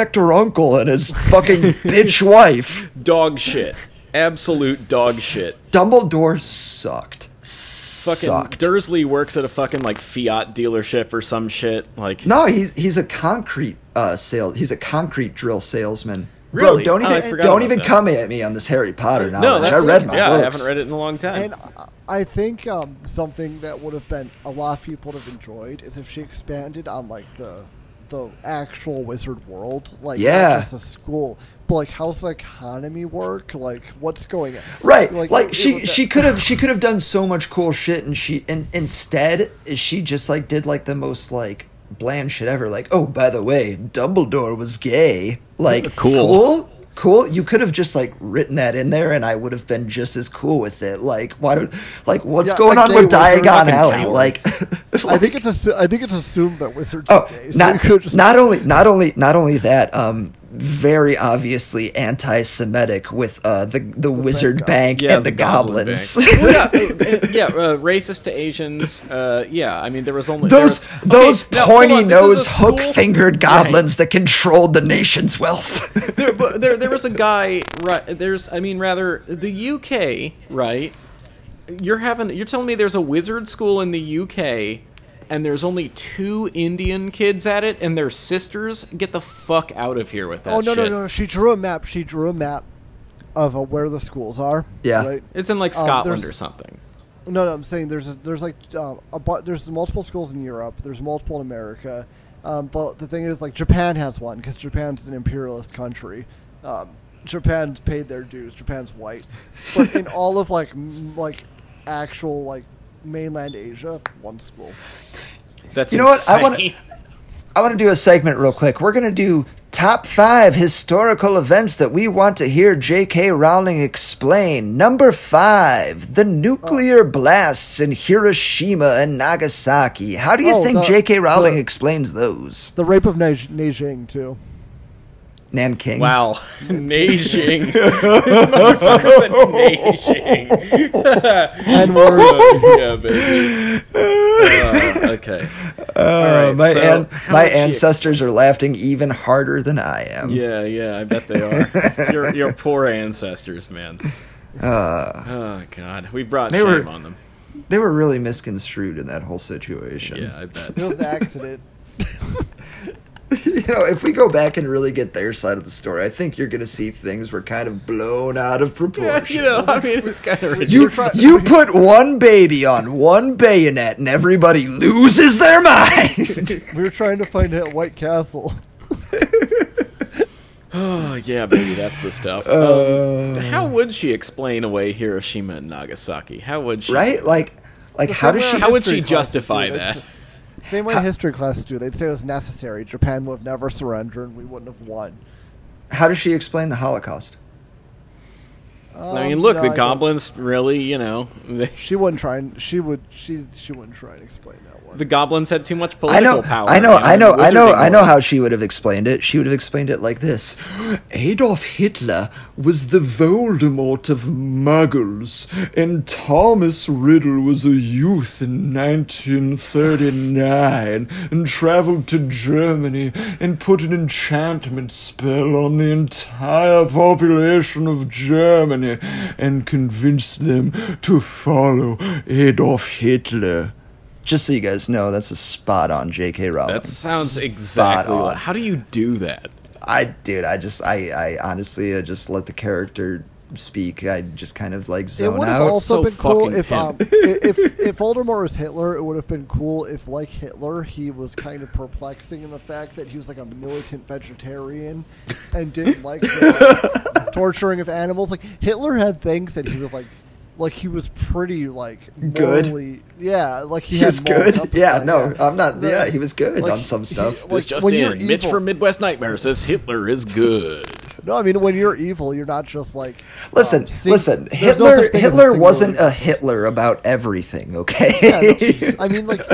contractor uncle and his fucking *laughs* bitch wife. Dog shit. Absolute dog shit. Dumbledore sucked. Fucking sucked. Dursley works at a fucking like Fiat dealership or some shit. Like No, he's he's a concrete uh sale. He's a concrete drill salesman. Really? Bro, don't Oh, even forgot don't even that. come at me on this Harry Potter knowledge. no, I read my yeah. books. I haven't read it in a long time. And I- I think um, something that would have been a lot of people would have enjoyed is if she expanded on like the the actual wizard world, like Yeah. not just a school, but like how's the economy work? Like what's going on? Right, like, it- it she would- she could have she could have done so much cool shit, and she and instead she just like did like the most like bland shit ever. Like, oh, by the way, Dumbledore was gay. Like, Cool. cool, cool. You could have just like written that in there, and I would have been just as cool with it. Like, why don't like what's Yeah, going on with Diagon Alley? coward. Like, I think *laughs* it's assu- I think it's assumed that wizards Oh, gay. so not *laughs* just- not only not only not only that. Um, very obviously anti-Semitic with uh the the wizard guy. bank yeah, and the, Goblin goblins. Bank. *laughs* Well, yeah, uh, yeah, uh, racist to Asians. Uh, yeah, I mean there was only Those was- those Okay, now, pointy on, this is a nosed hook fingered Right. goblins that controlled the nation's wealth. *laughs* there, but there, there was a guy. Right, there's, I mean, rather the UK, right? You're having, you're telling me there's a wizard school in the UK, and there's only two Indian kids at it, and they're sisters. Get the fuck out of here with that. Oh no no shit. no! She drew a map. She drew a map of uh, where the schools are. Yeah. Right? It's in like Um, Scotland there's- or something. No, no, I'm saying there's a, there's like uh, a bu- there's multiple schools in Europe. There's multiple in America. Um, but the thing is, like Japan has one because Japan's an imperialist country. Um, Japan's paid their dues. Japan's white, but in *laughs* all of like m- like actual like mainland Asia, one school. That's You know what? I wanna- *laughs* I want to do a segment real quick. We're going to do top five historical events that we want to hear J.K. Rowling explain. Number five, the nuclear oh. blasts in Hiroshima and Nagasaki. How do you Oh, think the- J.K. Rowling the- explains those? The rape of Nej- Neijing too. Nanking. Wow, *laughs* Neijing. *laughs* this motherfucker said Neijing. And *laughs* we're yeah, baby. Uh, okay. All Uh, right, my so an- my would she ancestors are laughing even harder than I am. Yeah, yeah, I bet they are. your your poor ancestors, man. oh God, we brought shame were- on them. They were really misconstrued in that whole situation. Yeah, I bet. it was an accident. *laughs* you know, if we go back and really get their side of the story, I think you're going to see things were kind of blown out of Yeah, proportion. you know, I mean, it's kind of *laughs* You ridiculous. you put one baby on one bayonet and everybody loses their mind. *laughs* we were trying to find a White Castle. Oh yeah, baby, that's the stuff. Uh. Um, how would she explain away Hiroshima and Nagasaki? How would she? right? Like like how does she How would she justify do, that? That's- Same way history classes do. They'd say it was necessary. Japan would have never surrendered, and we wouldn't have won. how does she explain the Holocaust? I mean, Um, look, no, the I don't- goblins really, you know, they, *laughs* She wouldn't try and she would. She's she wouldn't try and explain that one. the goblins had too much I political know, power. I know, I know, in the I know, I know how she would have explained it. She would have explained it like this: *gasps* Adolf Hitler was the Voldemort of Muggles, and Thomas Riddle was a youth in 1939 and traveled to Germany and put an enchantment spell on the entire population of Germany and convince them to follow Adolf Hitler. Just so you guys know, that's a spot on J.K. Rowling. That sounds Spot exactly. on. Like, how do you do that? I, dude, I just, I, I honestly, I just let the character speak, I just kind of like It zone would have out. also so been cool fucking if um, *laughs* if if Voldemort was Hitler. It would have been cool if, like Hitler, he was kind of perplexing in the fact that he was like a militant vegetarian and didn't *laughs* like the, like, torturing of animals. Like Hitler had things that he was like, like he was pretty like Good? yeah, like he, he was had moral good. Yeah, like, no, I'm not. Yeah, he was good like, on some he- stuff. like, This just when you're in. Mitch evil- from Midwest Nightmare says Hitler is good. No, I mean when you're evil, you're not just like. Listen, um, sing- listen. there's no Hitler such thing as a Hitler wasn't a Hitler about everything. Okay. Yeah, no, I mean, like, *laughs*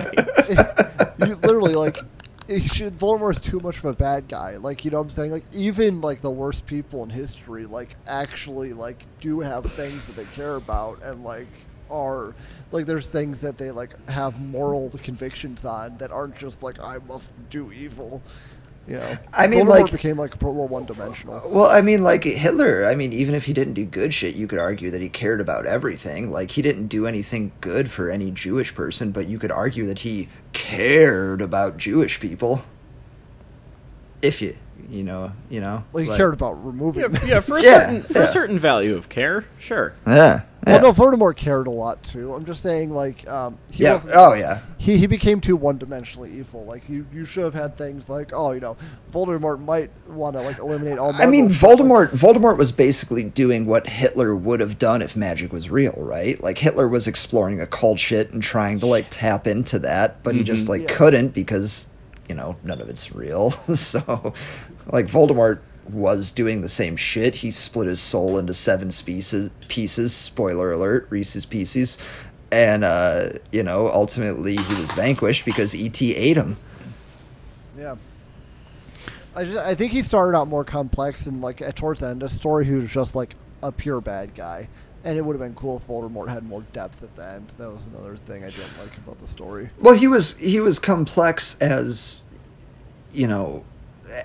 *laughs* you literally, like, should, Voldemort's too much of a bad guy. Like, you know what I'm saying? Like, even, like, the worst people in history, like, actually, like, do have things that they care about and, like, are, like, there's things that they, like, have moral convictions on that aren't just, like, I must do evil. You know? I mean, Voldemort like- became, like, a little one dimensional. Well, I mean, like Hitler. I mean, even if he didn't do good shit, you could argue that he cared about everything. Like he didn't do anything good for any Jewish person, but you could argue that he cared about Jewish people. If you, you know, you know, Like, he like- cared about removing Yeah, yeah for a *laughs* Yeah, certain for yeah. a certain value of care, sure. Yeah. Well, no, Voldemort cared a lot, too. I'm just saying, like, um, he yeah. wasn't- Oh yeah. he, he became too one-dimensionally evil. Like you, you should have had things like, oh, you know, Voldemort might want to like eliminate all. I mean, Muggles, but, like, Voldemort. Voldemort was basically doing what Hitler would have done if magic was real, right? Like Hitler was exploring occult shit and trying to like tap into that, but he just like Yeah. couldn't because you know none of it's real. *laughs* so, like Voldemort was doing the same shit. He split his soul into seven pieces. Pieces. Spoiler alert: Reese's Pieces. And uh, you know, ultimately he was vanquished because ET ate him. yeah. I, just, I think he started out more complex and like at, towards the end of the story, he was just like a pure bad guy, and it would have been cool if Voldemort had more depth at the end. That was another thing I didn't like about the story. Well, he was he was complex as you know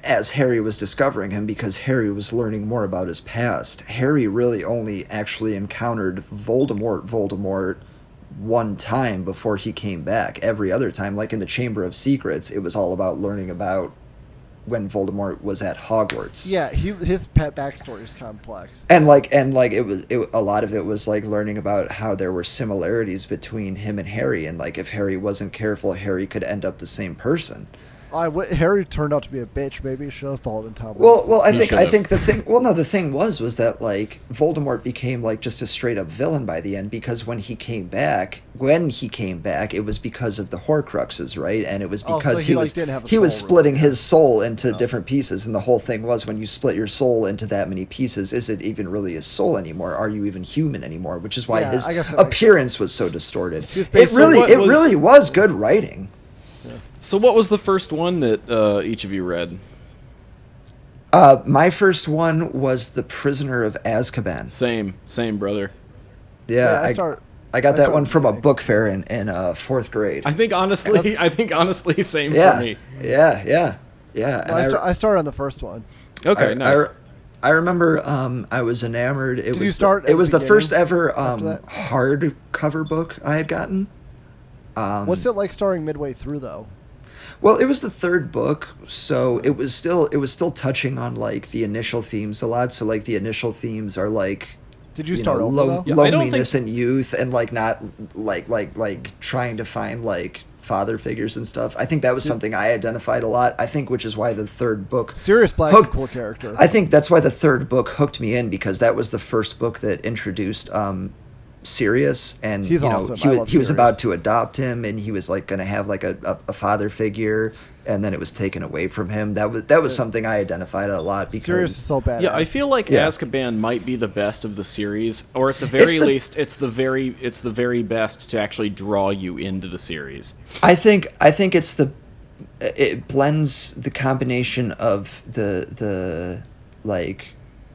as Harry was discovering him because Harry was learning more about his past. Harry really only actually encountered Voldemort Voldemort one time before he came back. Every other time like in the Chamber of Secrets, it was all about learning about when Voldemort was at Hogwarts. Yeah, he his pet backstory is complex. and like and like it was it, a lot of it was like learning about how there were similarities between him and harry and like if harry wasn't careful harry could end up the same person I w- Harry turned out to be a bitch. Maybe he should have followed in Tom. well well i He think i should've. think the thing well no the thing was was that like voldemort became like just a straight up villain by the end because when he came back when he came back it was because of the horcruxes right? And it was Oh, so because he, he, like, was didn't have a he was soul, really. splitting his soul into different pieces. And the whole thing was when you split your soul into that many pieces is it even really a soul anymore? Are you even human anymore? Which is why Yeah, his I guess that makes appearance was so distorted. It really what it was- really was good writing So, what was the first one that uh, each of you read? uh my first one was the prisoner of azkaban Same, same, brother. yeah, Yeah, I I, start- I got I that one from a book fair in, in uh, fourth grade I think honestly, *laughs* I think honestly, same yeah for me. yeah yeah yeah I, and I- start, I started on the first one. Okay, I, nice. I, I remember um, I was enamored. It Did was you start the, at it was the the first ever um, hardcover book I had gotten. Um, What's it like starting midway through though? Well, it was the third book, so it was still it was still touching on like the initial themes a lot. So like the initial themes are like Did you you start know, over lo- though? Yeah, I don't loneliness and youth and like not like like like trying to find like father figures and stuff. I think that was something I identified a lot. I think which is why the third book Sirius Black's a cool character. I think that's why the third book hooked me in because that was the first book that introduced um Sirius and He's you know awesome. he was love he was about to adopt him and he was like going to have like a, a, a father figure and then it was taken away from him. That was that was something I identified a lot because Sirius is so bad. yeah, I feel like Yeah. Azkaban might be the best of the series, or at the very the- least, it's the very it's the very best to actually draw you into the series. I think I think it's the it blends the combination of the the like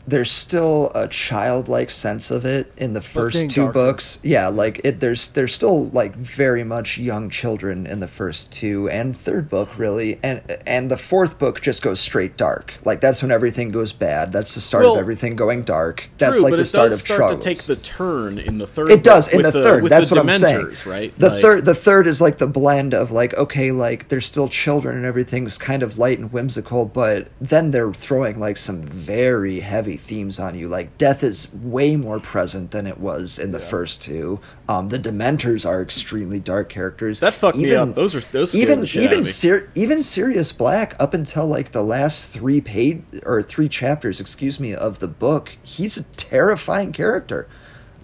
there's still a childlike sense of it in the first two darker. books. Yeah, like it there's there's still like very much young children in the first two and third book really and and the fourth book just goes straight dark. Like that's when everything goes bad. That's the start Well, of everything going dark. That's True, like the start of start troubles. to take the turn in the third. It does in the with third. That's the what I'm saying. Right. The Like- third, the third is like the blend of like okay, like they're still children and everything's kind of light and whimsical, but then they're throwing like some very heavy heavy themes on you. Like death is way more present than it was in the first two. Um, the Dementors are extremely dark characters. That fucked me up. Those were- those scared even the shit out even. Sir, even Sirius Black up until like the last three page or three chapters, excuse me, of the book. He's a terrifying character.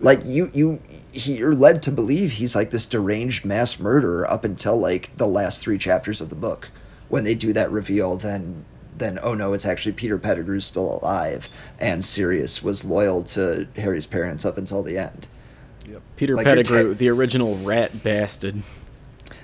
Like you you he, you're led to believe he's like this deranged mass murderer up until like the last three chapters of the book. When they do that reveal, then then oh no, it's actually Peter Pettigrew's still alive, and Sirius was loyal to Harry's parents up until the end. Yep. Peter Like Pettigrew, te- the original rat bastard.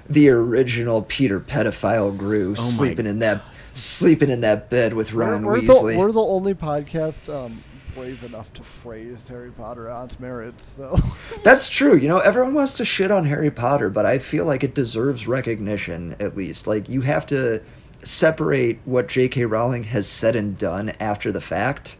The original Peter pedophile grew Oh sleeping in that sleeping in that bed with Ron we're, we're Weasley. The, we're the only podcast um, brave enough to praise Harry Potter on its merits. So *laughs* That's true. You know, everyone wants to shit on Harry Potter, but I feel like it deserves recognition at least. Like you have to separate what J.K. Rowling has said and done after the fact,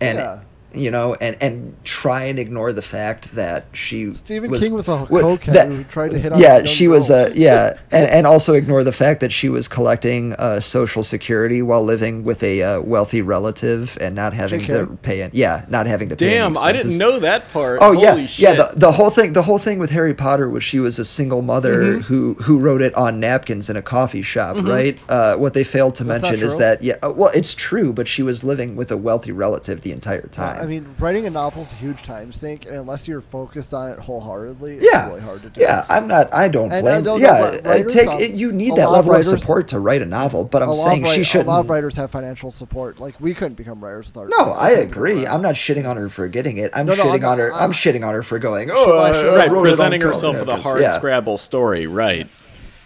and Yeah. You know, and and try and ignore the fact that she Stephen was, King was a wa- cokehead that- who tried to hit on Yeah, young she was. a Uh, yeah, and and also ignore the fact that she was collecting uh, social security while living with a uh, wealthy relative and not having to pay. It. Yeah, not having to pay. any Damn, I didn't know that part. Oh Holy yeah, shit. yeah. The, the whole thing, the whole thing with Harry Potter was she was a single mother Mm-hmm. who who wrote it on napkins in a coffee shop, right? Uh, what they failed to That's mention is that yeah, uh, well, it's true, but she was living with a wealthy relative the entire time. I mean, writing a novel is a huge time sink, and unless you're focused on it wholeheartedly, it's yeah, really hard to do. yeah. I'm not. I don't And I blame. don't yeah, but uh, take it. You need that lot of level of support to write a novel, but I'm saying of she shouldn't. A lot of writers have financial support. Like we couldn't become writers without. no, I agree. I'm not shitting on her for getting it. I'm No, no, shitting I'm on her. I'm, I'm- shitting on her for going. Oh, I- I, should I right, wrote it on presenting herself with a napkins." hard Yeah. Scrabble story, right?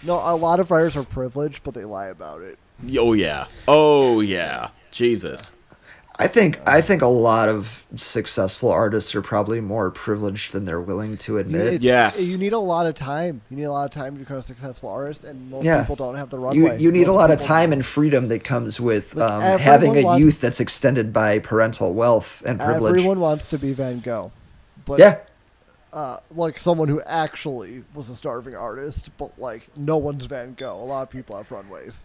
No, a lot of writers are privileged, but they lie about it. Oh yeah. Oh yeah. Jesus. I think I think a lot of successful artists are probably more privileged than they're willing to admit. it's- Yes. You need a lot of time. You need a lot of time to become a successful artist, and most Yeah. people don't have the You runway. you need a lot of time don't. and freedom that comes with Like, um, having a wants- youth that's extended by parental wealth and privilege. Everyone wants to be Van Gogh, but yeah, uh, like someone who actually was a starving artist, but like no one's Van Gogh. A lot of people have runways.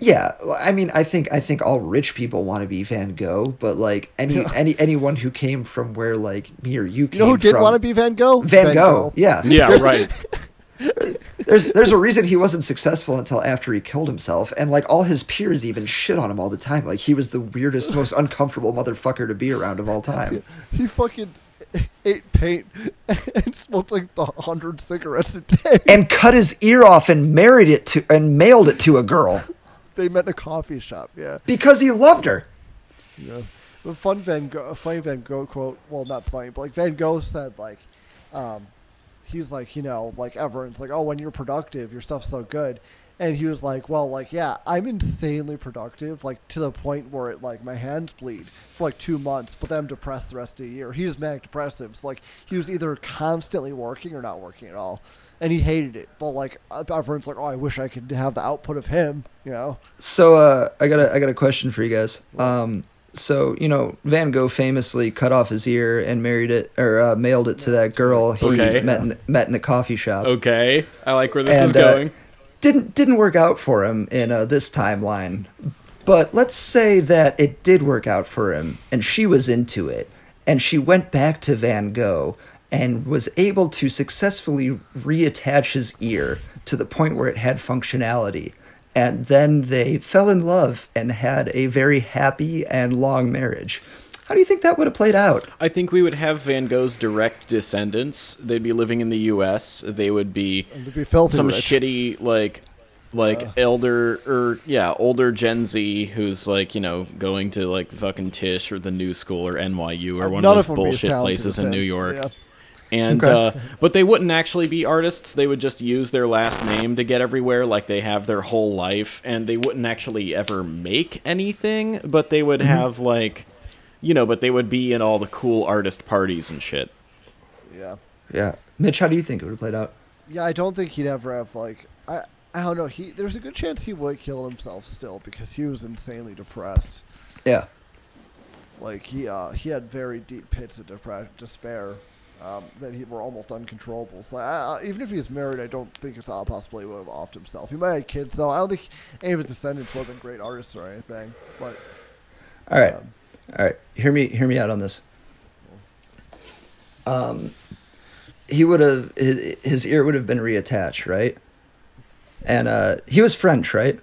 Yeah. I mean, I think I think all rich people want to be Van Gogh, but like any any anyone who came from where like me or you You came know who did from, want to be Van Gogh? Van, Gogh. Yeah, *laughs* Yeah, right. *laughs* there's there's a reason he wasn't successful until after he killed himself, and like all his peers even shit on him all the time. Like he was the weirdest, *laughs* most uncomfortable motherfucker to be around of all time. He fucking ate paint and smoked like the hundred cigarettes a day. and cut his ear off and married it to and mailed it to a girl they met in a coffee shop. Yeah. because he loved her. Yeah. A fun Van Gogh, funny Van Gogh quote. Well, not funny, but like Van Gogh said, like, um, he's like, you know, like everyone's like, oh, when you're productive, your stuff's so good, and he was like, well, like, yeah, I'm insanely productive, like to the point where it like my hands bleed for like two months, but then I'm depressed the rest of the year. He was manic depressive, so like he was either constantly working or not working at all. And he hated it, but like everyone's like, "Oh, I wish I could have the output of him," you know. So uh, I got a I got a question for you guys. Um, so you know Van Gogh famously cut off his ear and married it or uh, mailed it to that girl he Okay. met in the, met in the coffee shop. Okay. I like where this is And, uh, going. Didn't didn't work out for him in uh, this timeline. But let's say that it did work out for him, and she was into it, and she went back to Van Gogh and was able to successfully reattach his ear to the point where it had functionality. And then they fell in love and had a very happy and long marriage. How do you think that would have played out? I think we would have Van Gogh's direct descendants. They'd be living in the U.S. They would be be filthy some rich. shitty like like elder or yeah older Gen Z who's like you know going to like the fucking Tisch or the New School or NYU or uh, one of of those them would be as bullshit places in. New York. Yeah. And Okay. uh, but they wouldn't actually be artists. They would just use their last name to get everywhere, like they have their whole life, and they wouldn't actually ever make anything. But they Mm-hmm. would have like, you know, but they would be in all the cool artist parties and shit. Yeah. Yeah. Mitch, how do you think it would have played out? Yeah, I don't think he'd ever have like I I don't know. He there's a good chance he would kill himself still because he was insanely depressed. Yeah. Like he uh he had very deep pits of depre- despair um, that he were almost uncontrollable. So I, I, even if he's married, I don't think it's all possible he would have offed himself. He might have had kids though. I don't think any of his descendants would have been great artists or anything. But All right. Um, All right, hear me hear me out on this. Um, he would have his, his ear would have been reattached, right? And uh, he was French, right?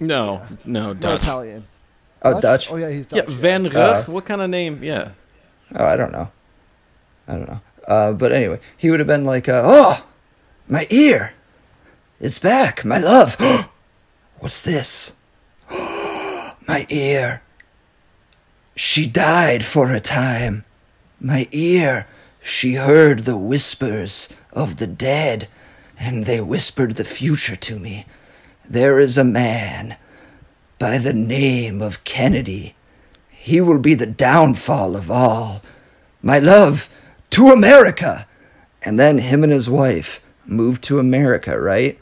No, no, No, Dutch. Italian. Oh, Dutch. Oh yeah, he's Dutch. Yeah, Van Gogh. Uh, what kind of name? Yeah. Oh, I don't know. I don't know. Uh, but anyway, he would have been like, uh, "Oh, my ear, it's back, my love. *gasps* What's this? *gasps* my ear. She died for a time. My ear, she heard the whispers of the dead, and they whispered the future to me. There is a man by the name of Kennedy. He will be the downfall of all. My love, to America. And then him and his wife moved to America, right?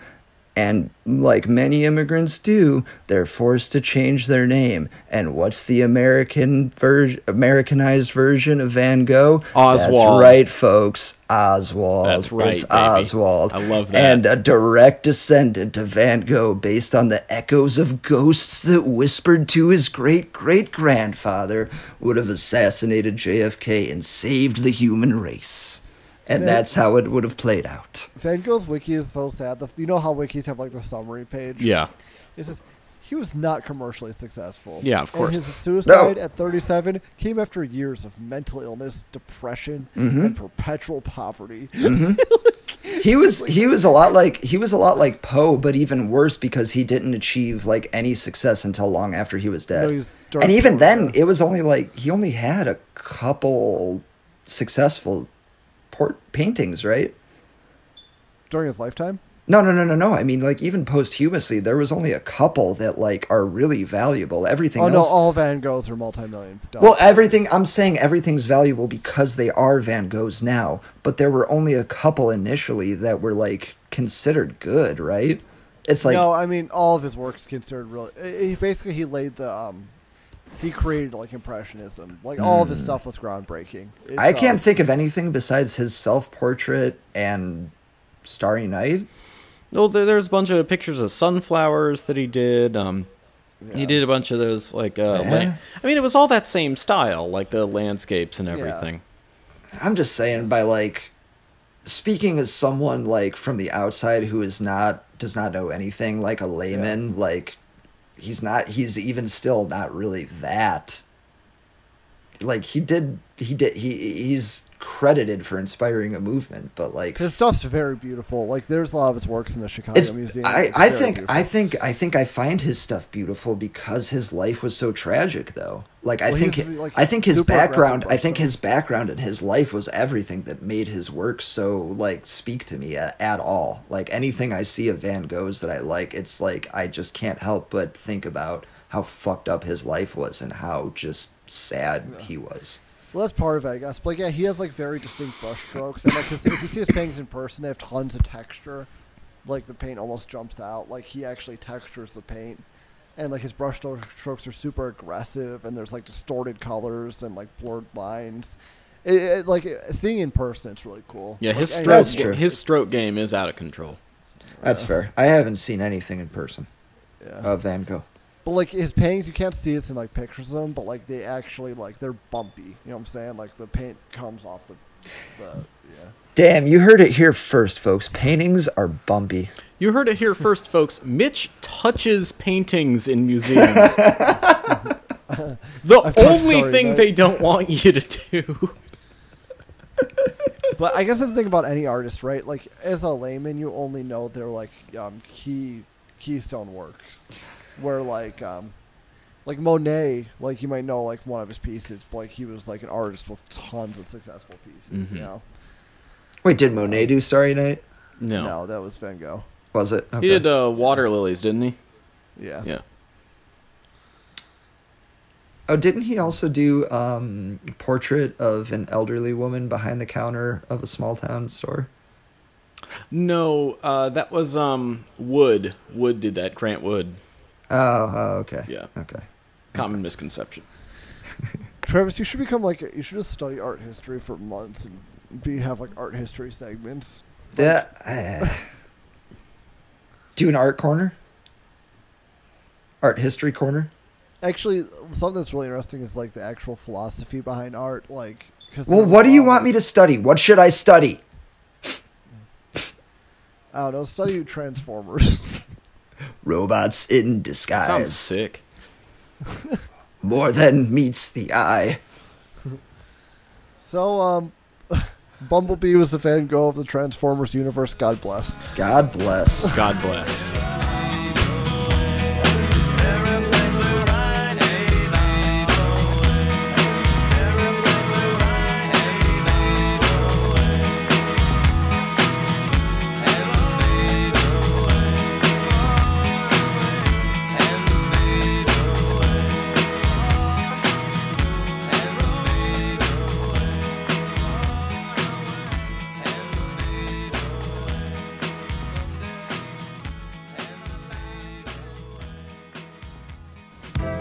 And like many immigrants do, they're forced to change their name. And what's the American ver- Americanized version of Van Gogh? Oswald. That's right, folks. Oswald. That's right, It's baby. Oswald. I love that. And a direct descendant of Van Gogh based on the echoes of ghosts that whispered to his great great grandfather would have assassinated JFK and saved the human race. And Yeah. that's how it would have played out. Van Gogh's wiki is so sad. The, you know how wikis have like the summary page? Yeah. It says he was not commercially successful. Yeah, of course. And his suicide No. at 37 came after years of mental illness, depression, Mm-hmm. and perpetual poverty. *laughs* He was he was a lot like he was a lot like Poe, but even worse because he didn't achieve like any success until long after he was dead. No, he's dark and even then, it was only like he only had a couple successful port paintings, right? During his lifetime? No, no, no, no, no. I mean, like even posthumously, there was only a couple that like are really valuable. Everything Oh, no, all Van Goghs are multi million well, everything. I'm saying everything's valuable because they are Van Goghs now. But there were only a couple initially that were like considered good, right? It's like no, I mean, all of his work's considered really. He basically he laid the. um he created like impressionism. Like all of his stuff was groundbreaking. It's, Hmm. I can't um, think of anything besides his self-portrait and Starry Night. Well, there's a bunch of pictures of sunflowers that he did. Um, He did a bunch of those, like, uh, Yeah. la- I mean, it was all that same style, like the landscapes and everything. I'm just saying by like speaking as someone like from the outside who is not does not know anything like a layman like he's not he's even still not really that like he did he did he he's credited for inspiring a movement but like His stuff's very beautiful. Like there's a lot of his works in the Chicago Museum. I, I think beautiful. I think I think I find his stuff beautiful because his life was so tragic though. Like I think like, I think his background I think his background and his life was everything that made his work so like speak to me at, at all. Like anything I see of Van Gogh's that I like, it's like I just can't help but think about how fucked up his life was and how just sad he was. Well, that's part of it, I guess. But like, yeah, he has like very distinct brush strokes, and like his, if you see his paintings in person, they have tons of texture. Like the paint almost jumps out. Like he actually textures the paint, and like his brush strokes are super aggressive, and there's like distorted colors and like blurred lines. It, it, like seeing in person, it's really cool. Yeah, Like, his stroke, That's true. his stroke game is out of control. That's fair. I haven't seen anything in person Yeah. of Van Gogh. But like his paintings, you can't see it in like pictures of them, but like they actually like they're bumpy. You know what I'm saying? Like the paint comes off the, the yeah. Damn, you heard it here first, folks. Paintings are bumpy. You heard it here first, folks. Mitch touches paintings in museums. *laughs* the I've only Starry thing Night. they don't want you to do. But I guess that's the thing about any artist, right? Like as a layman, you only know their like um, key keystone works, where like um, like Monet, like you might know like one of his pieces, but like he was like an artist with tons of successful pieces. You Mhm. know, Wait, did Monet do Starry Night? No. no, that was Van Gogh. Was it? He did uh, water lilies, didn't he? Yeah, Yeah. Oh, didn't he also do um portrait of an elderly woman behind the counter of a small town store? No, uh, that was um Wood. Wood did that. Grant Wood. Oh, oh okay. Yeah. Okay. Common misconception. *laughs* Travis, you should become like you should just study art history for months and be have like art history segments. Yeah. uh, do an art corner. Art history corner. actually, something that's really interesting is like the actual philosophy behind art. Like, cause Well, what do you want me to study? What should I study? *laughs* I don't know. Study Transformers. *laughs* Robots in disguise. Sounds disguise. sick. *laughs* More than meets the eye. so, um, *laughs* Bumblebee was a Van Gogh of the Transformers universe. God bless. God bless. God bless.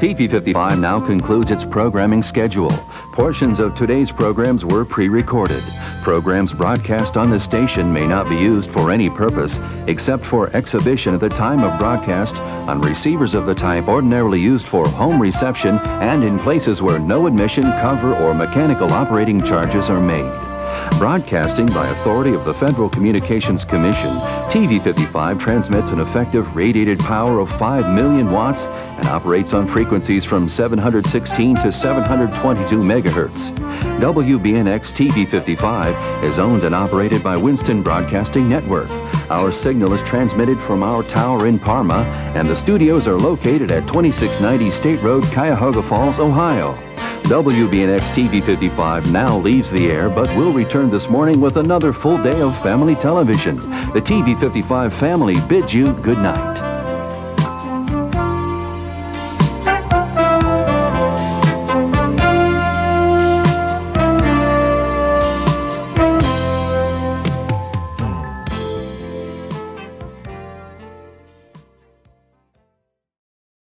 TV55 now concludes its programming schedule. Portions of today's programs were pre-recorded. Programs broadcast on the station may not be used for any purpose except for exhibition at the time of broadcast on receivers of the type ordinarily used for home reception and in places where no admission, cover, or mechanical operating charges are made. Broadcasting by authority of the Federal Communications Commission, TV 55 transmits an effective radiated power of 5 million watts and operates on frequencies from 716 to 722 megahertz. WBNX TV 55 is owned and operated by Winston Broadcasting Network. Our signal is transmitted from our tower in Parma, and the studios are located at 2690 State Road, Cuyahoga Falls, Ohio. WBNX TV 55 now leaves the air but will return this morning with another full day of family television. The TV 55 family bids you good night.